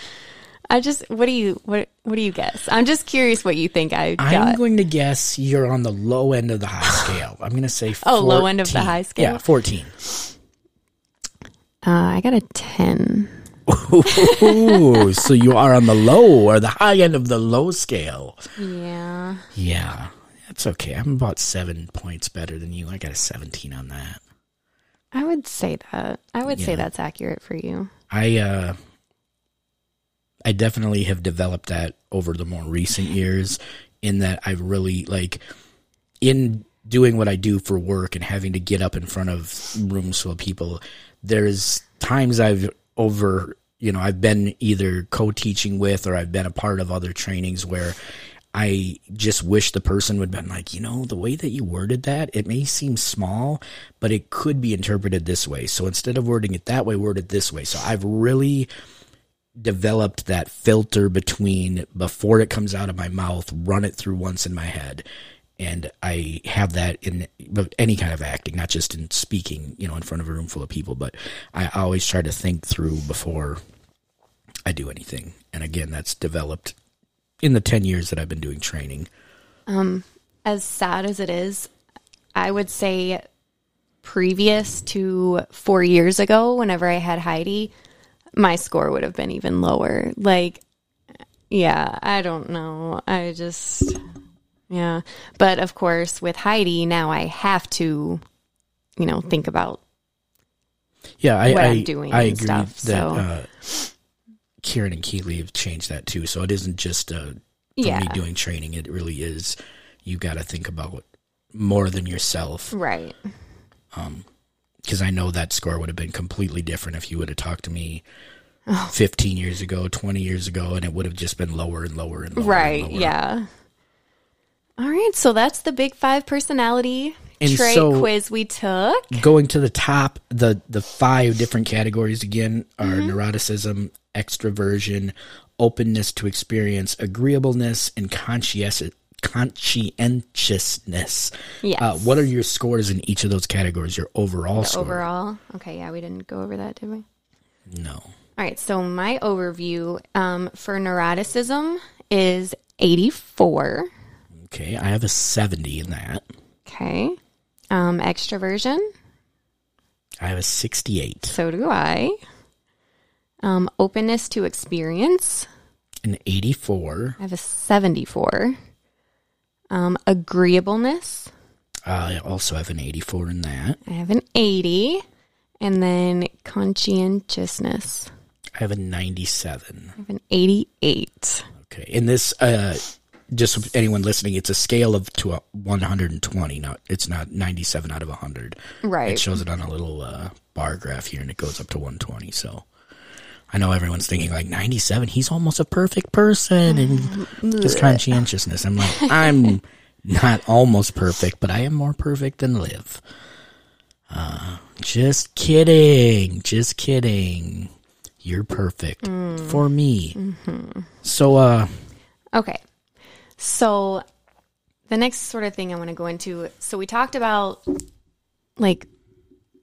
I just what do you what what do you guess? I'm just curious what you think I got. I'm going to guess you're on the low end of the high [sighs] scale. I'm going to say 14. Oh, low end of the high scale? Yeah, 14. uh, I got a ten. Ooh, so you are on the low or the high end of the low scale. Yeah. Yeah, that's okay. I'm about seven points better than you. I got a 17 on that. I would say that. I would say that's accurate for you. I uh I definitely have developed that over the more recent years in that I've really like in doing what I do for work and having to get up in front of rooms full of people there's times I've over you know I've been either co-teaching with or I've been a part of other trainings where I just wish the person would have been like, you know, the way that you worded that, it may seem small, but it could be interpreted this way. So instead of wording it that way, word it this way. So I've really developed that filter between before it comes out of my mouth, run it through once in my head. And I have that in any kind of acting, not just in speaking, you know, in front of a room full of people, but I always try to think through before I do anything. And again, that's developed in the 10 years that I've been doing training. Um, As sad as it is, I would say previous to four years ago, whenever I had Heidi, my score would have been even lower. Like, yeah, I don't know. I just, yeah. But of course, with Heidi, now I have to, you know, think about Yeah, I, what I, I'm doing I agree stuff, that so- uh, Kieran and Keeley have changed that too. So it isn't just uh, for Yeah. me doing training. It really is. You got to think about more than yourself right. Because I know that score would have been completely different if you would have talked to me Oh. 15 years ago, 20 years ago, and it would have just been lower and lower and lower. and Right. lower. Yeah. All right. So that's the big five personality And trait so- quiz we took. going to the top the the five different categories again are Mm-hmm. neuroticism extroversion openness to experience agreeableness and conscientious conscientiousness Yes. uh, what are your scores in each of those categories your overall score Overall. Okay. Yeah. We didn't go over that, did we? No. All right. So my overview um, for neuroticism is 84. Okay, I have a 70 in that. Okay. Um, extroversion. I have a 68. So do I. Um, openness to experience. An 84. I have a 74. Um, agreeableness. I also have an 84 in that. I have an 80. And then conscientiousness. I have a 97. I have an 88. Okay. In this, uh, just anyone listening, it's a scale of to a 120. Not it's not 97 out of 100. Right. It shows it on a little uh, bar graph here, and it goes up to 120. So I know everyone's thinking like 97. He's almost a perfect person, and just conscientiousness. I'm like, [laughs] I'm not almost perfect, but I am more perfect than Liv. Uh, just kidding. Just kidding. You're perfect for me. So, uh, Okay. So the next sort of thing I want to go into so we talked about like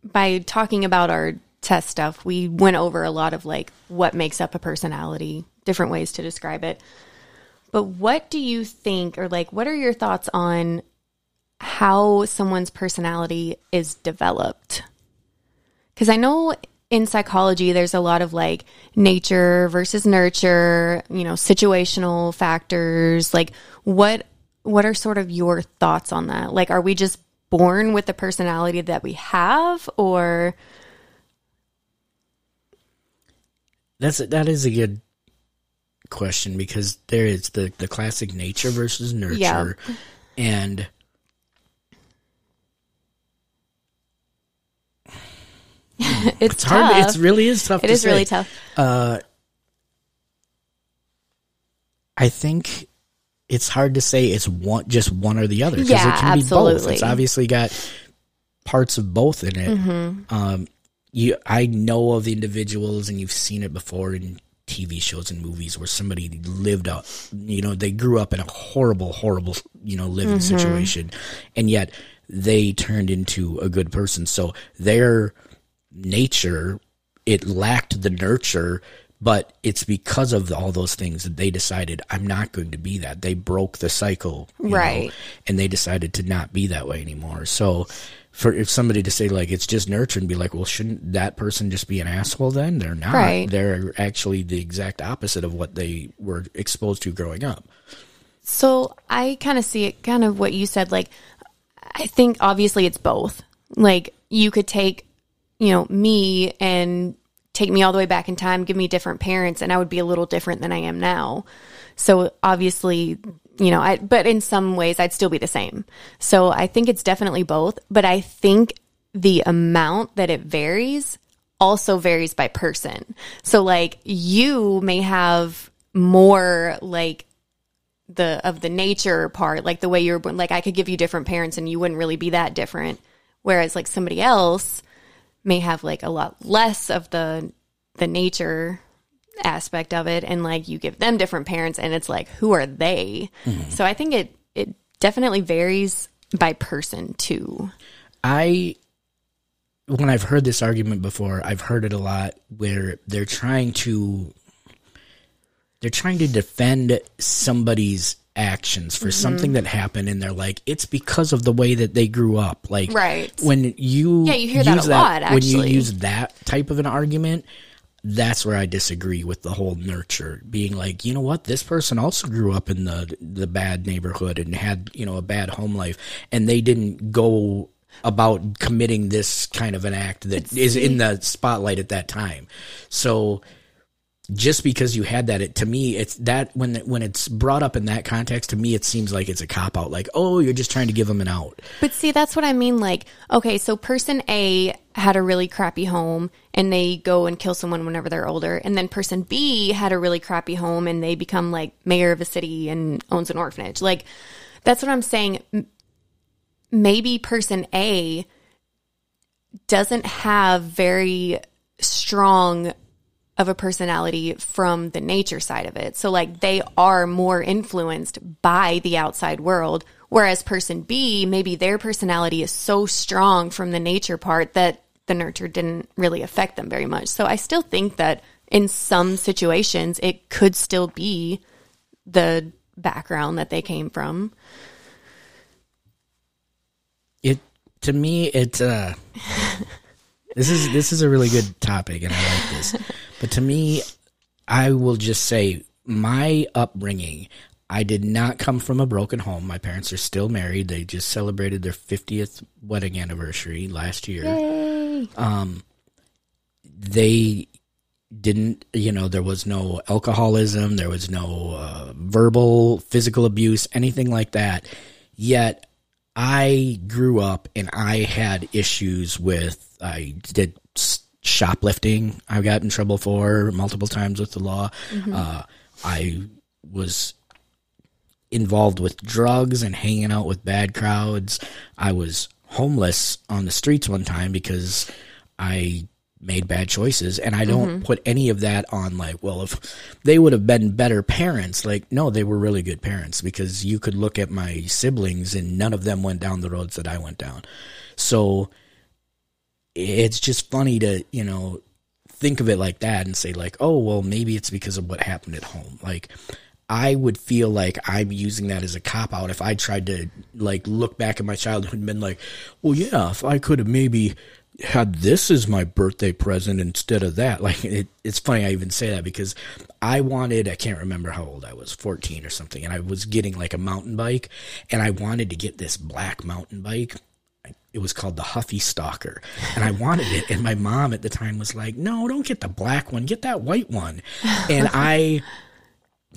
by talking about our test stuff, we went over a lot of like what makes up a personality, different ways to describe it. But what do you think or like what are your thoughts on how someone's personality is developed? Cuz I know in psychology there's a lot of like nature versus nurture, you know, situational factors. Like what what are sort of your thoughts on that? Like are we just born with the personality that we have or That's a, that is a good question because there is the the classic nature versus nurture, Yeah. and [laughs] it's, it's hard. It really is tough. it to is really tough. Uh, I think it's hard to say it's one just one or the other because Yeah, it can be both. absolutely. It's obviously got parts of both in it. Mm-hmm. Um, you, I know of individuals, and you've seen it before in TV shows and movies where somebody lived out, you know, they grew up in a horrible, horrible, you know, living Mm-hmm. situation, and yet they turned into a good person. So their nature, it lacked the nurture, but it's because of all those things that they decided I'm not going to be that. They broke the cycle, you know, Right. and they decided to not be that way anymore. So for if somebody to say like it's just nurture and be like, well, shouldn't that person just be an asshole then? They're not. Right. They're actually the exact opposite of what they were exposed to growing up. So I kind of see it kind of what you said. Like, I think obviously it's both. Like, you could take, you know, me and take me all the way back in time, give me different parents, and I would be a little different than I am now. So obviously, you know, I, but in some ways I'd still be the same. So I think it's definitely both. But I think the amount that it varies also varies by person. So, like, you may have more like the of the nature part, like the way you're born. Like I could give you different parents and you wouldn't really be that different. Whereas like somebody else may have like a lot less of the the nature aspect of it and like you give them different parents and it's like who are they? Mm-hmm. So I think it it definitely varies by person too. I when I've heard this argument before, I've heard it a lot where they're trying to they're trying to defend somebody's actions for mm-hmm. something that happened and they're like it's because of the way that they grew up like Right. when you Yeah, you hear that a lot, when you use that type of an argument that's where I disagree with the whole nurture being like, you know what, this person also grew up in the the bad neighborhood and had, you know, a bad home life and they didn't go about committing this kind of an act that is in the spotlight at that time. So just because you had that, it, to me, it's that when when it's brought up in that context, to me, it seems like it's a cop out. Like, oh, you're just trying to give them an out. But see, that's what I mean. Like, okay, so person A had a really crappy home and they go and kill someone whenever they're older. And then person B had a really crappy home and they become like mayor of a city and owns an orphanage. Like, that's what I'm saying. Maybe person A doesn't have very strong of a personality from the nature side of it. So like they are more influenced by the outside world whereas person B maybe their personality is so strong from the nature part that the nurture didn't really affect them very much. So I still think that in some situations it could still be the background that they came from. It to me it's uh [laughs] this is this is a really good topic and I like this. But to me I will just say my upbringing I did not come from a broken home. My parents are still married. They just celebrated their 50th wedding anniversary last year. Yay. they didn't you know there was no alcoholism there was no uh, verbal physical abuse anything like that yet i grew up and i had issues with i did shoplifting i got in trouble for multiple times with the law uh, i was involved with drugs and hanging out with bad crowds. I was homeless on the streets one time because I made bad choices and I don't put any of that on like, well, if they would have been better parents, like no, they were really good parents because you could look at my siblings and none of them went down the roads that I went down. So it's just funny to, you know, think of it like that and say like, oh, well, maybe it's because of what happened at home. Like I would feel like I'm using that as a cop out if I tried to like look back at my childhood and been like, well, yeah, if I could have maybe had this as my birthday present instead of that. [laughs] Like it, it's funny I even say that because I wanted I can't remember how old I was, 14 or something, and I was getting like a mountain bike and I wanted to get this black mountain bike it was called the Huffy Stalker, and I wanted it. And my mom at the time was like, "No, don't get the black one. Get that white one." And [laughs] I,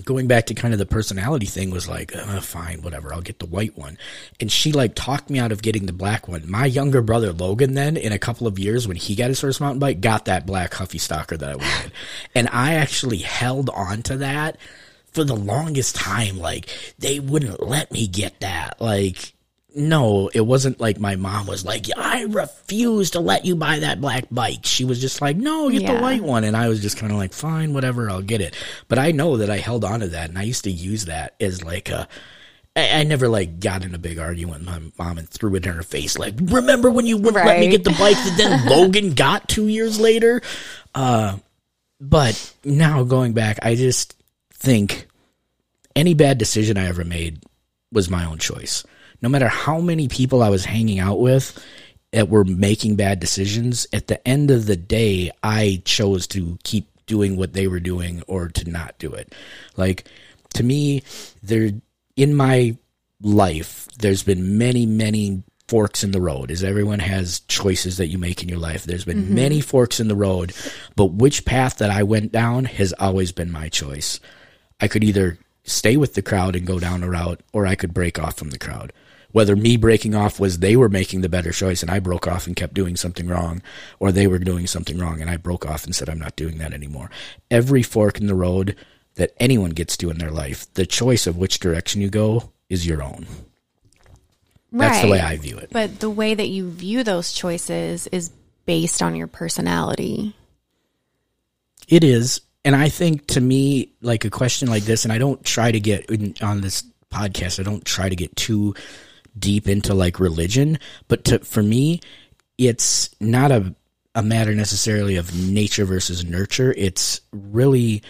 going back to kind of the personality thing, was like, uh, "Fine, whatever. I'll get the white one." And she like talked me out of getting the black one. My younger brother Logan, then in a couple of years when he got his first mountain bike, got that black Huffy Stalker that I wanted, [laughs] and I actually held on to that for the longest time. Like they wouldn't let me get that. Like no, it wasn't like my mom was like, I refuse to let you buy that black bike. She was just like, no, get the white one. And I was just kind of like, fine, whatever, I'll get it. But I know that I held on to that and I used to use that as like a, I I never like got in a big argument with my mom and threw it in her face. Like, remember when you wouldn't let me get the bike that then [laughs] Logan got two years later? Uh, but now going back, I just think any bad decision I ever made was my own choice. No matter how many people I was hanging out with that were making bad decisions, at the end of the day, I chose to keep doing what they were doing or to not do it. Like to me, there in my life, there's been many, many forks in the road as everyone has choices that you make in your life. There's been mm-hmm. many forks in the road, but which path that I went down has always been my choice. I could either stay with the crowd and go down a route, or I could break off from the crowd. Whether me breaking off was they were making the better choice and I broke off and kept doing something wrong, or they were doing something wrong and I broke off and said, I'm not doing that anymore. Every fork in the road that anyone gets to in their life, the choice of which direction you go is your own. That's the way I view it. But the way that you view those choices is based on your personality. It is. And I think to me, like a question like this, and I don't try to get in, on this podcast, I don't try to get too deep into like religion, but to, for me, it's not a, a matter necessarily of nature versus nurture. It's really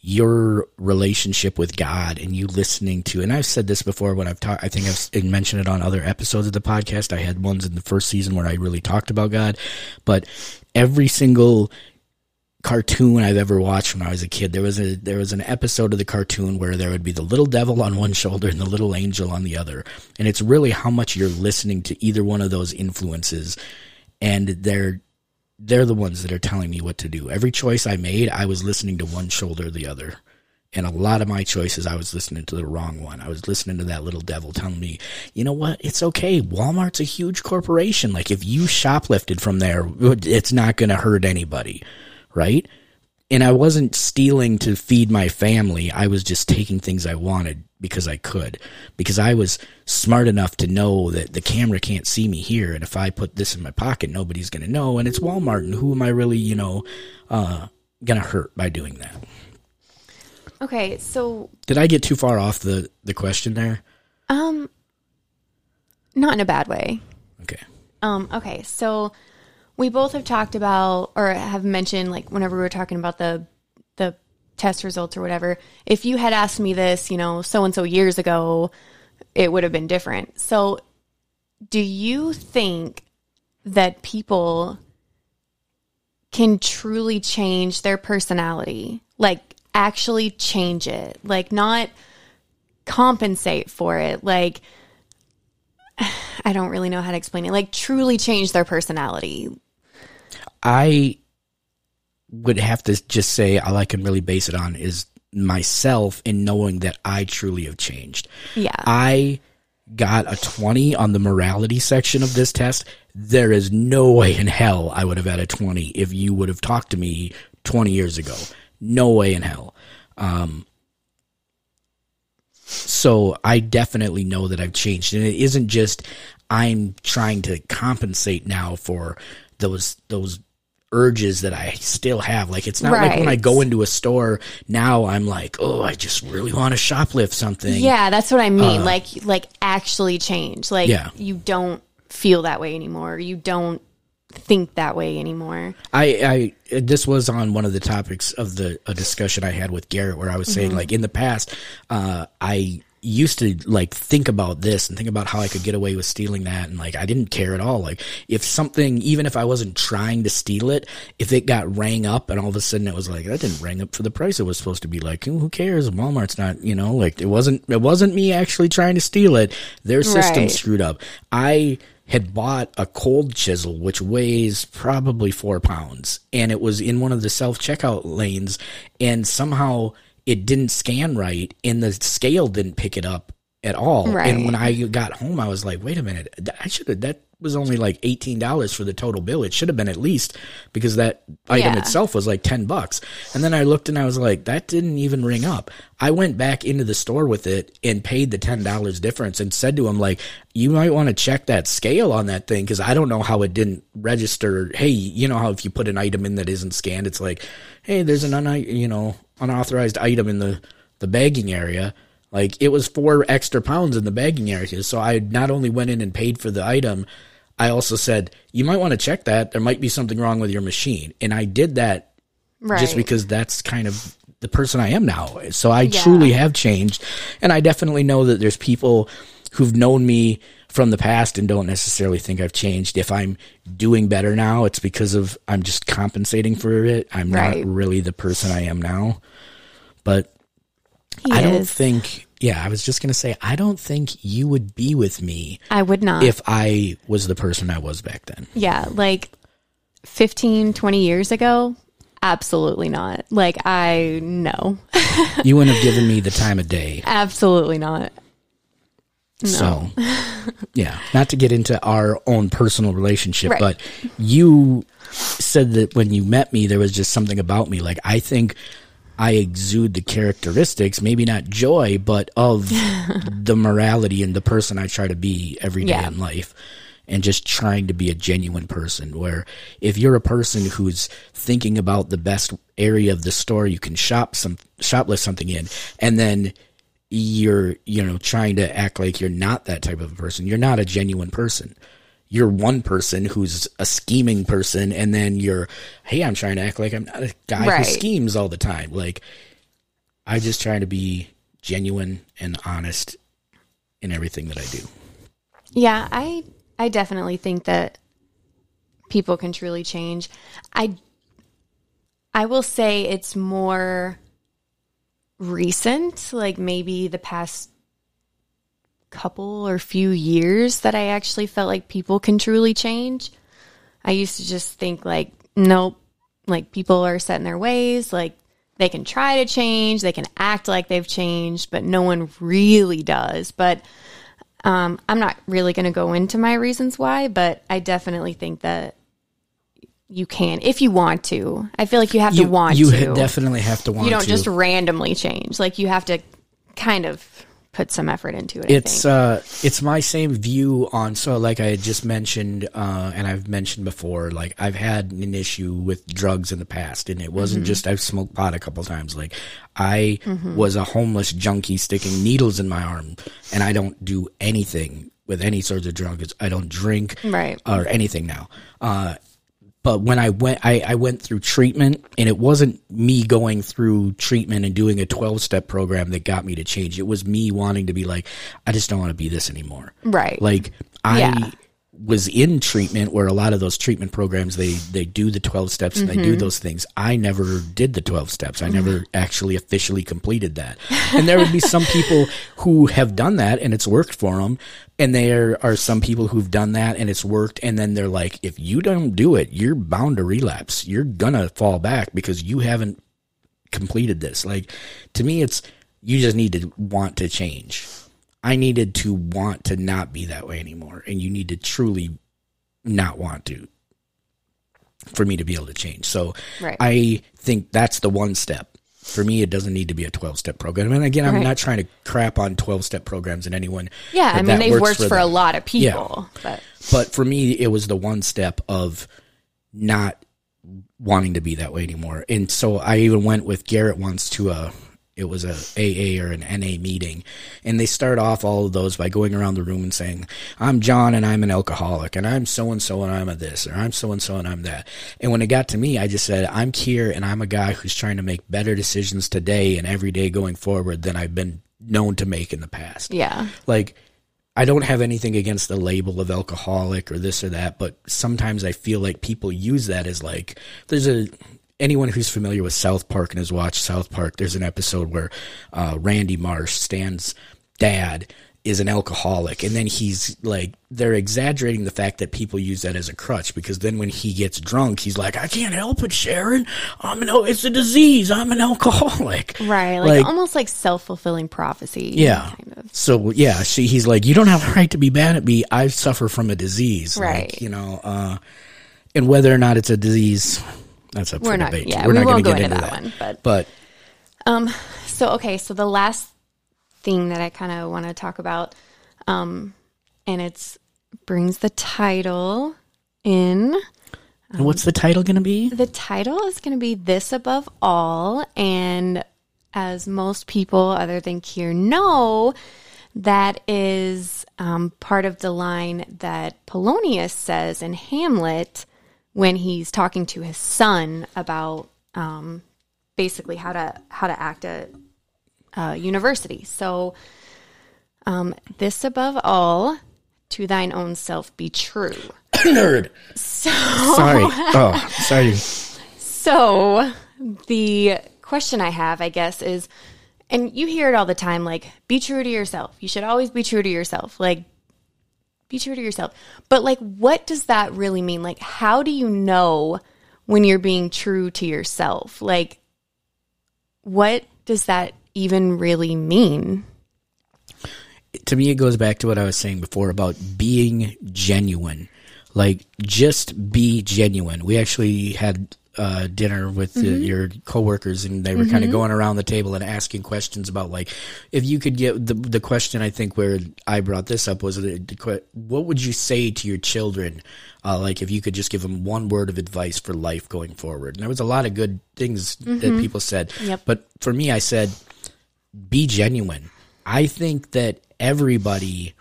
your relationship with God and you listening to, and I've said this before when I've talked, I think I've mentioned it on other episodes of the podcast. I had ones in the first season where I really talked about God, but every single cartoon I've ever watched when I was a kid. There was a there was an episode of the cartoon where there would be the little devil on one shoulder and the little angel on the other. And it's really how much you're listening to either one of those influences and they're they're the ones that are telling me what to do. Every choice I made, I was listening to one shoulder or the other. And a lot of my choices, I was listening to the wrong one. I was listening to that little devil telling me, you know what? It's okay. Walmart's a huge corporation. Like if you shoplifted from there, it's not going to hurt anybody right? And I wasn't stealing to feed my family. I was just taking things I wanted because I could. Because I was smart enough to know that the camera can't see me here. And if I put this in my pocket, nobody's going to know. And it's Walmart. And who am I really, you know, uh, going to hurt by doing that? Okay, so Did I get too far off the, the question there? um not in a bad way. Okay. Um okay, so we both have talked about or have mentioned like whenever we were talking about the the test results or whatever if you had asked me this you know so and so years ago it would have been different. So do you think that people can truly change their personality? Like actually change it? Like not compensate for it? Like I don't really know how to explain it. Like truly change their personality. I would have to just say all I can really base it on is myself in knowing that I truly have changed. Yeah. I got a 20 on the morality section of this test. There is no way in hell I would have had a 20 if you would have talked to me 20 years ago. No way in hell. Um, so I definitely know that I've changed. And it isn't just I'm trying to compensate now for those those urges that I still have. Like it's not like when I go into a store now I'm like, "Oh, I just really want to shoplift something." Yeah, that's what I mean. like like actually change. Like Uh, Yeah. you don't feel that way anymore. You don't think that way anymore. I, I this was on one of the topics of the a discussion I had with Garrett where I was saying like in the past uh I used to like think about this and think about how I could get away with stealing that. And like I didn't care at all. Like if something even if I wasn't trying to steal it if it got rang up and all of a sudden it was like that didn't ring up for the price it was supposed to be. Like who cares? Walmart's not you know like it wasn't it wasn't me actually trying to steal it. Their system Right. screwed up. I had bought a cold chisel which weighs probably four pounds and it was in one of the self checkout lanes and somehow it didn't scan right and the scale didn't pick it up at all Right. and when i got home i was like wait a minute i should have that was only like $18 for the total bill. It should have been at least because that item Yeah. itself was like 10 bucks. And then i looked and i was like that didn't even ring up. I went back into the store with it and paid the $10 difference and said to him like you might want to check that scale on that thing because i don't know how it didn't register. Hey you know how if you put an item in that isn't scanned it's like hey there's an un- you know unauthorized item in the the bagging area like it was four extra pounds in the bagging area. So i not only went in and paid for the item i also said you might want to check that there might be something wrong with your machine and i did that Right. just because that's kind of the person I am now. So I Yeah. truly have changed. And I definitely know that there's people who've known me from the past and don't necessarily think I've changed. If I'm doing better now, it's because of I'm just compensating for it. I'm Right. not really the person I am now. But He I don't think yeah, I was just going to say I don't think you would be with me I would not. if I was the person I was back then. yeah, like 15, 20 years ago, absolutely not. Like I no. [laughs] You wouldn't have given me the time of day. absolutely not. So, yeah, not to get into our own personal relationship, Right. but you said that when you met me, there was just something about me. Like, I think I exude the characteristics, maybe not joy, but of [laughs] the morality and the person I try to be every day Yeah. in life. And just trying to be a genuine person. Where if you're a person who's thinking about the best area of the store you can shop some shoplift something in, and then you're you know trying to act like you're not that type of a person you're not a genuine person you're one person who's a scheming person and then you're hey i'm trying to act like i'm not a guy Right. who schemes all the time like i just try to be genuine and honest in everything that i do Yeah, I I definitely think that people can truly change. I I will say it's more recent, like maybe the past couple or few years that I actually felt like people can truly change. I used to just think like nope, like people are set in their ways, like they can try to change, they can act like they've changed, but no one really does. But um, I'm not really going to go into my reasons why, but I definitely think that you can if you want to. I feel like you have you, to want to. you to. definitely have to want to. you don't to just randomly change. Like you have to kind of put some effort into it. it's uh it's my same view on so like i had just mentioned uh and i've mentioned before like i've had an issue with drugs in the past and it wasn't just i've smoked pot a couple times like i was a homeless junkie sticking needles in my arm and i don't do anything with any sorts of drugs i don't drink Right. or anything now uh but when I went, I, I went through treatment, and it wasn't me going through treatment and doing a twelve step program that got me to change. It was me wanting to be like, I just don't want to be this anymore. Right. Like I Yeah. Was in treatment where a lot of those treatment programs they they do the 12 steps and they do mm-hmm. those things. I never did the 12 steps. I mm-hmm. never actually officially completed that. And there would be some people who have done that and it's worked for them and there are some people who've done that and it's worked and then they're like if you don't do it you're bound to relapse. You're gonna fall back because you haven't completed this. Like to me it's you just need to want to change I needed to want to not be that way anymore. And you need to truly not want to for me to be able to change. So Right. I think that's the one step. For me, it doesn't need to be a 12 step program. And again, I'm Right. not trying to crap on 12 step programs and anyone. yeah, I mean they've worked for, a lot of people, but But for me, it was the one step of not wanting to be that way anymore. And so I even went with Garrett once to a, it was a AA or an NA meeting. And they start off all of those by going around the room and saying, I'm John and I'm an alcoholic and I'm so and so and I'm a this or I'm so and so and I'm that. And when it got to me, I just said, I'm Kier and I'm a guy who's trying to make better decisions today and every day going forward than I've been known to make in the past yeah. like I don't have anything against the label of alcoholic or this or that, but sometimes I feel like people use that as like there's a anyone who's familiar with South Park and has watched South Park, there's an episode where uh, Randy Marsh, Stan's dad, is an alcoholic, and then he's like they're exaggerating the fact that people use that as a crutch because then when he gets drunk, he's like, I can't help it, Sharon. I'm an al- it's a disease. I'm an alcoholic. Right. Like, almost like self fulfilling prophecy. Yeah. Kind of. So yeah, she he's like, you don't have a right to be mad at me. I suffer from a disease, Right. Like, you know, uh, and whether or not it's a disease, that's up We're for not debate. yeah, We're we not going go to get into into that, that. one. But But um, so okay, so the last thing that I kind of want to talk about, um, and it's brings the title in. and what's the title going to be? The title is going to be This Above All. And as most people other than Kier know, that is um, part of the line that Polonius says in Hamlet when he's talking to his son about um, basically how to how to act at uh, university. So, um, this above all, to thine own self be true. [coughs] Nerd. So Sorry. [laughs] Oh, sorry. So, the question I have, I guess, is and you hear it all the time like, be true to yourself. You should always be true to yourself. Like, be true to yourself. But, like, what does that really mean? Like, how do you know when you're being true to yourself? Like, what does that even really mean? to me, it goes back to what I was saying before about being genuine. Like, just be genuine. We actually had uh, dinner with uh, your coworkers, and they were kind of going around the table and asking questions about, like, if you could get the the question. I think where I brought this up was, the, the what would you say to your children, uh, like, if you could just give them one word of advice for life going forward? And there was a lot of good things that people said, Yep. but for me, I said, be genuine. I think that everybody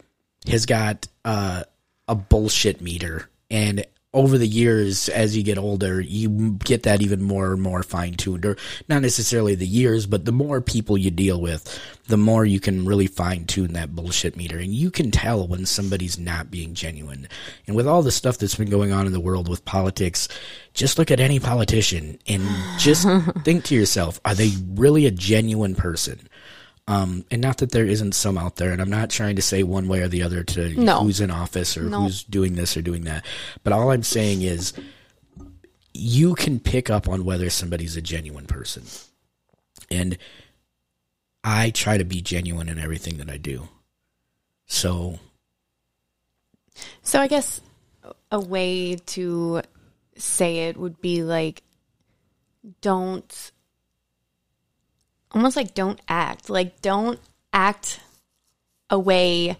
has got uh, a bullshit meter, and over the years, as you get older, you get that even more and more fine tuned. Or not necessarily the years, but the more people you deal with, the more you can really fine tune that bullshit meter, and you can tell when somebody's not being genuine. And with all the stuff that's been going on in the world with politics, just look at any politician and just [laughs] think to yourself: Are they really a genuine person? Um, and not that there isn't some out there, and I'm not trying to say one way or the other to No. who's in office or No. who's doing this or doing that. But all I'm saying is you can pick up on whether somebody's a genuine person. And I try to be genuine in everything that I do. So, So I guess a way to say it would be like don't almost like don't act. Like don't act a way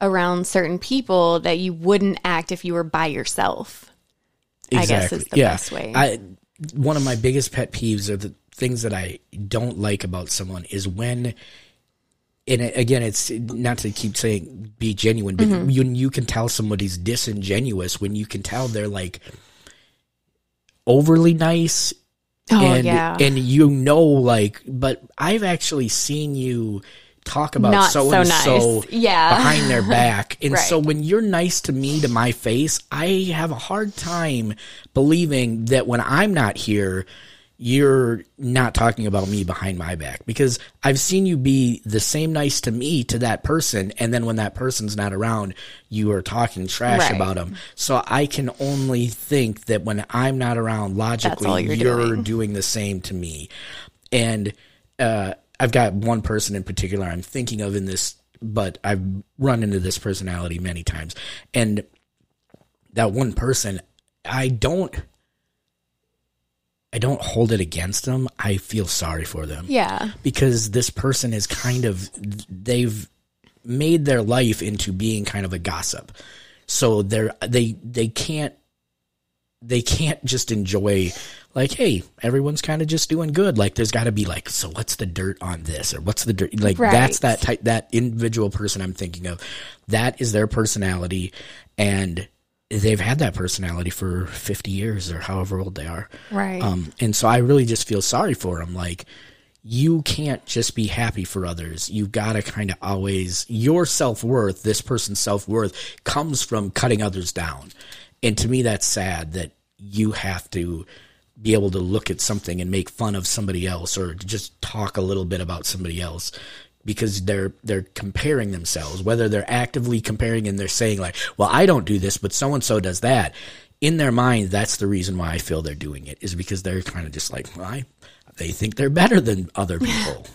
around certain people that you wouldn't act if you were by yourself. I guess is the yeah. best way. I one of my biggest pet peeves are the things that I don't like about someone is when and again it's not to keep saying be genuine but Mm-hmm. you you can tell somebody's disingenuous when you can tell they're like overly nice Oh and yeah. and you know like but I've actually seen you talk about so and so. Yeah. behind their back. [laughs] And Right. so when you're nice to me to my face, I have a hard time believing that when I'm not here you're not talking about me behind my back because I've seen you be the same nice to me to that person and then when that person's not around you are talking trash Right. about them. So I can only think that when I'm not around logically you're you're doing. doing the same to me. And uh, I've got one person in particular I'm thinking of in this, but I've run into this personality many times. And that one person, I don't. I don't hold it against them. I feel sorry for them yeah. because this person is kind of they've made their life into being kind of a gossip. So they're they they can't they can't just enjoy like hey everyone's kind of just doing good like there's got to be like so what's the dirt on this or what's the dirt like Right. that's that type that individual person I'm thinking of that is their personality and they've had that personality for 50 years or however old they are Right. um, and so I really just feel sorry for them. Like, you can't just be happy for others. You've got to kind of always, your self worth, this person's self worth, comes from cutting others down. And to me, that's sad that you have to be able to look at something and make fun of somebody else or just talk a little bit about somebody else because they're they're comparing themselves whether they're actively comparing and they're saying like well I don't do this but so and so does that in their mind that's the reason why I feel they're doing it is because they're kind of just like well, I, they think they're better than other [laughs] people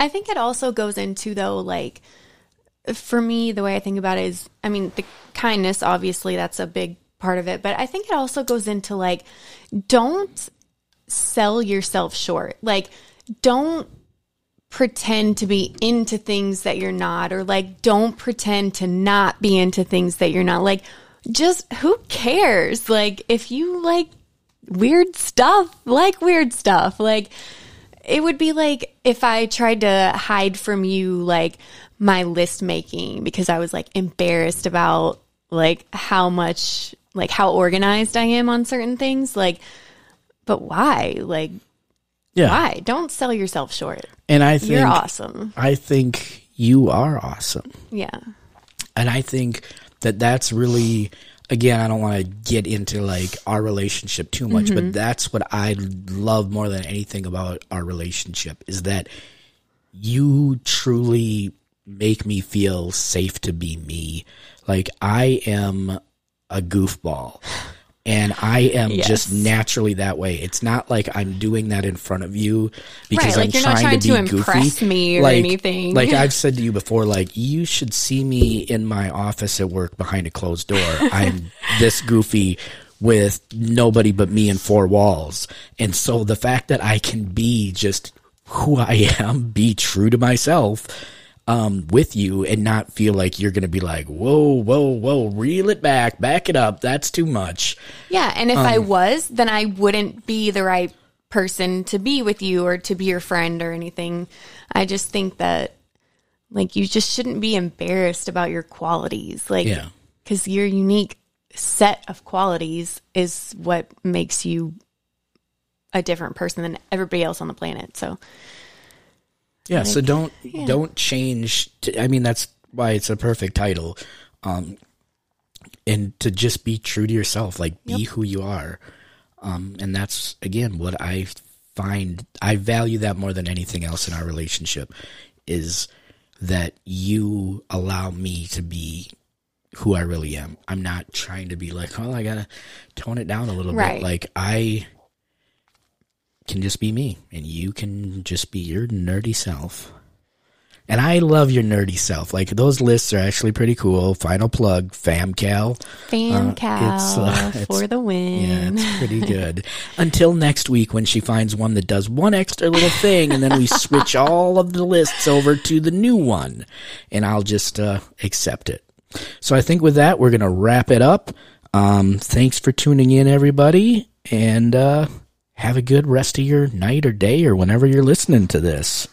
I think it also goes into though, like for me, the way I think about it is, I mean, the kindness, obviously, that's a big part of it, but I think it also goes into like, don't sell yourself short. Like, don't pretend to be into things that you're not, or like, don't pretend to not be into things that you're not. Like, just who cares? Like, if you like weird stuff, like weird stuff. Like, it would be like if I tried to hide from you like my list making because I was like embarrassed about like how much like how organized I am on certain things like but why like yeah. Why? Don't sell yourself short. And I think you're awesome. I think you are awesome. Yeah. And I think that that's really, again, I don't want to get into like our relationship too much, but mm-hmm. that's what I love more than anything about our relationship is that you truly make me feel safe to be me. Like I am a goofball. [laughs] And I am Yes. just naturally that way. It's not like I'm doing that in front of you because Right, like I'm you're not trying, trying to to be impress goofy. me or like, anything. Like I've [laughs] said to you before, like you should see me in my office at work behind a closed door. I'm [laughs] this goofy with nobody but me and four walls. And so the fact that I can be just who I am, be true to myself, um, with you and not feel like you're going to be like, whoa, whoa, whoa, reel it back, back it up. That's too much. yeah and if I was then I wouldn't be the right person to be with you or to be your friend or anything I just think that like you just shouldn't be embarrassed about your qualities like Yeah. because your unique set of qualities is what makes you a different person than everybody else on the planet. So Yeah, so don't don't change. To, I mean, that's why it's a perfect title. Um, and to just be true to yourself, like be who you are. Um, and that's again what I find. I value that more than anything else in our relationship. Is that you allow me to be who I really am. I'm not trying to be like, oh, I gotta tone it down a little Right. bit. Like I can just be me, and you can just be your nerdy self. And I love your nerdy self. Like those lists are actually pretty cool. Final plug, FamCal. FamCal Uh, it's, uh, it's- for the win. [laughs] Yeah, it's pretty good. Until next week when she finds one that does one extra little thing and then we switch all of the lists over to the new one and I'll just uh, accept it. So I think with that we're going to wrap it up. Um, thanks for tuning in everybody and uh, have a good rest of your night or day or whenever you're listening to this.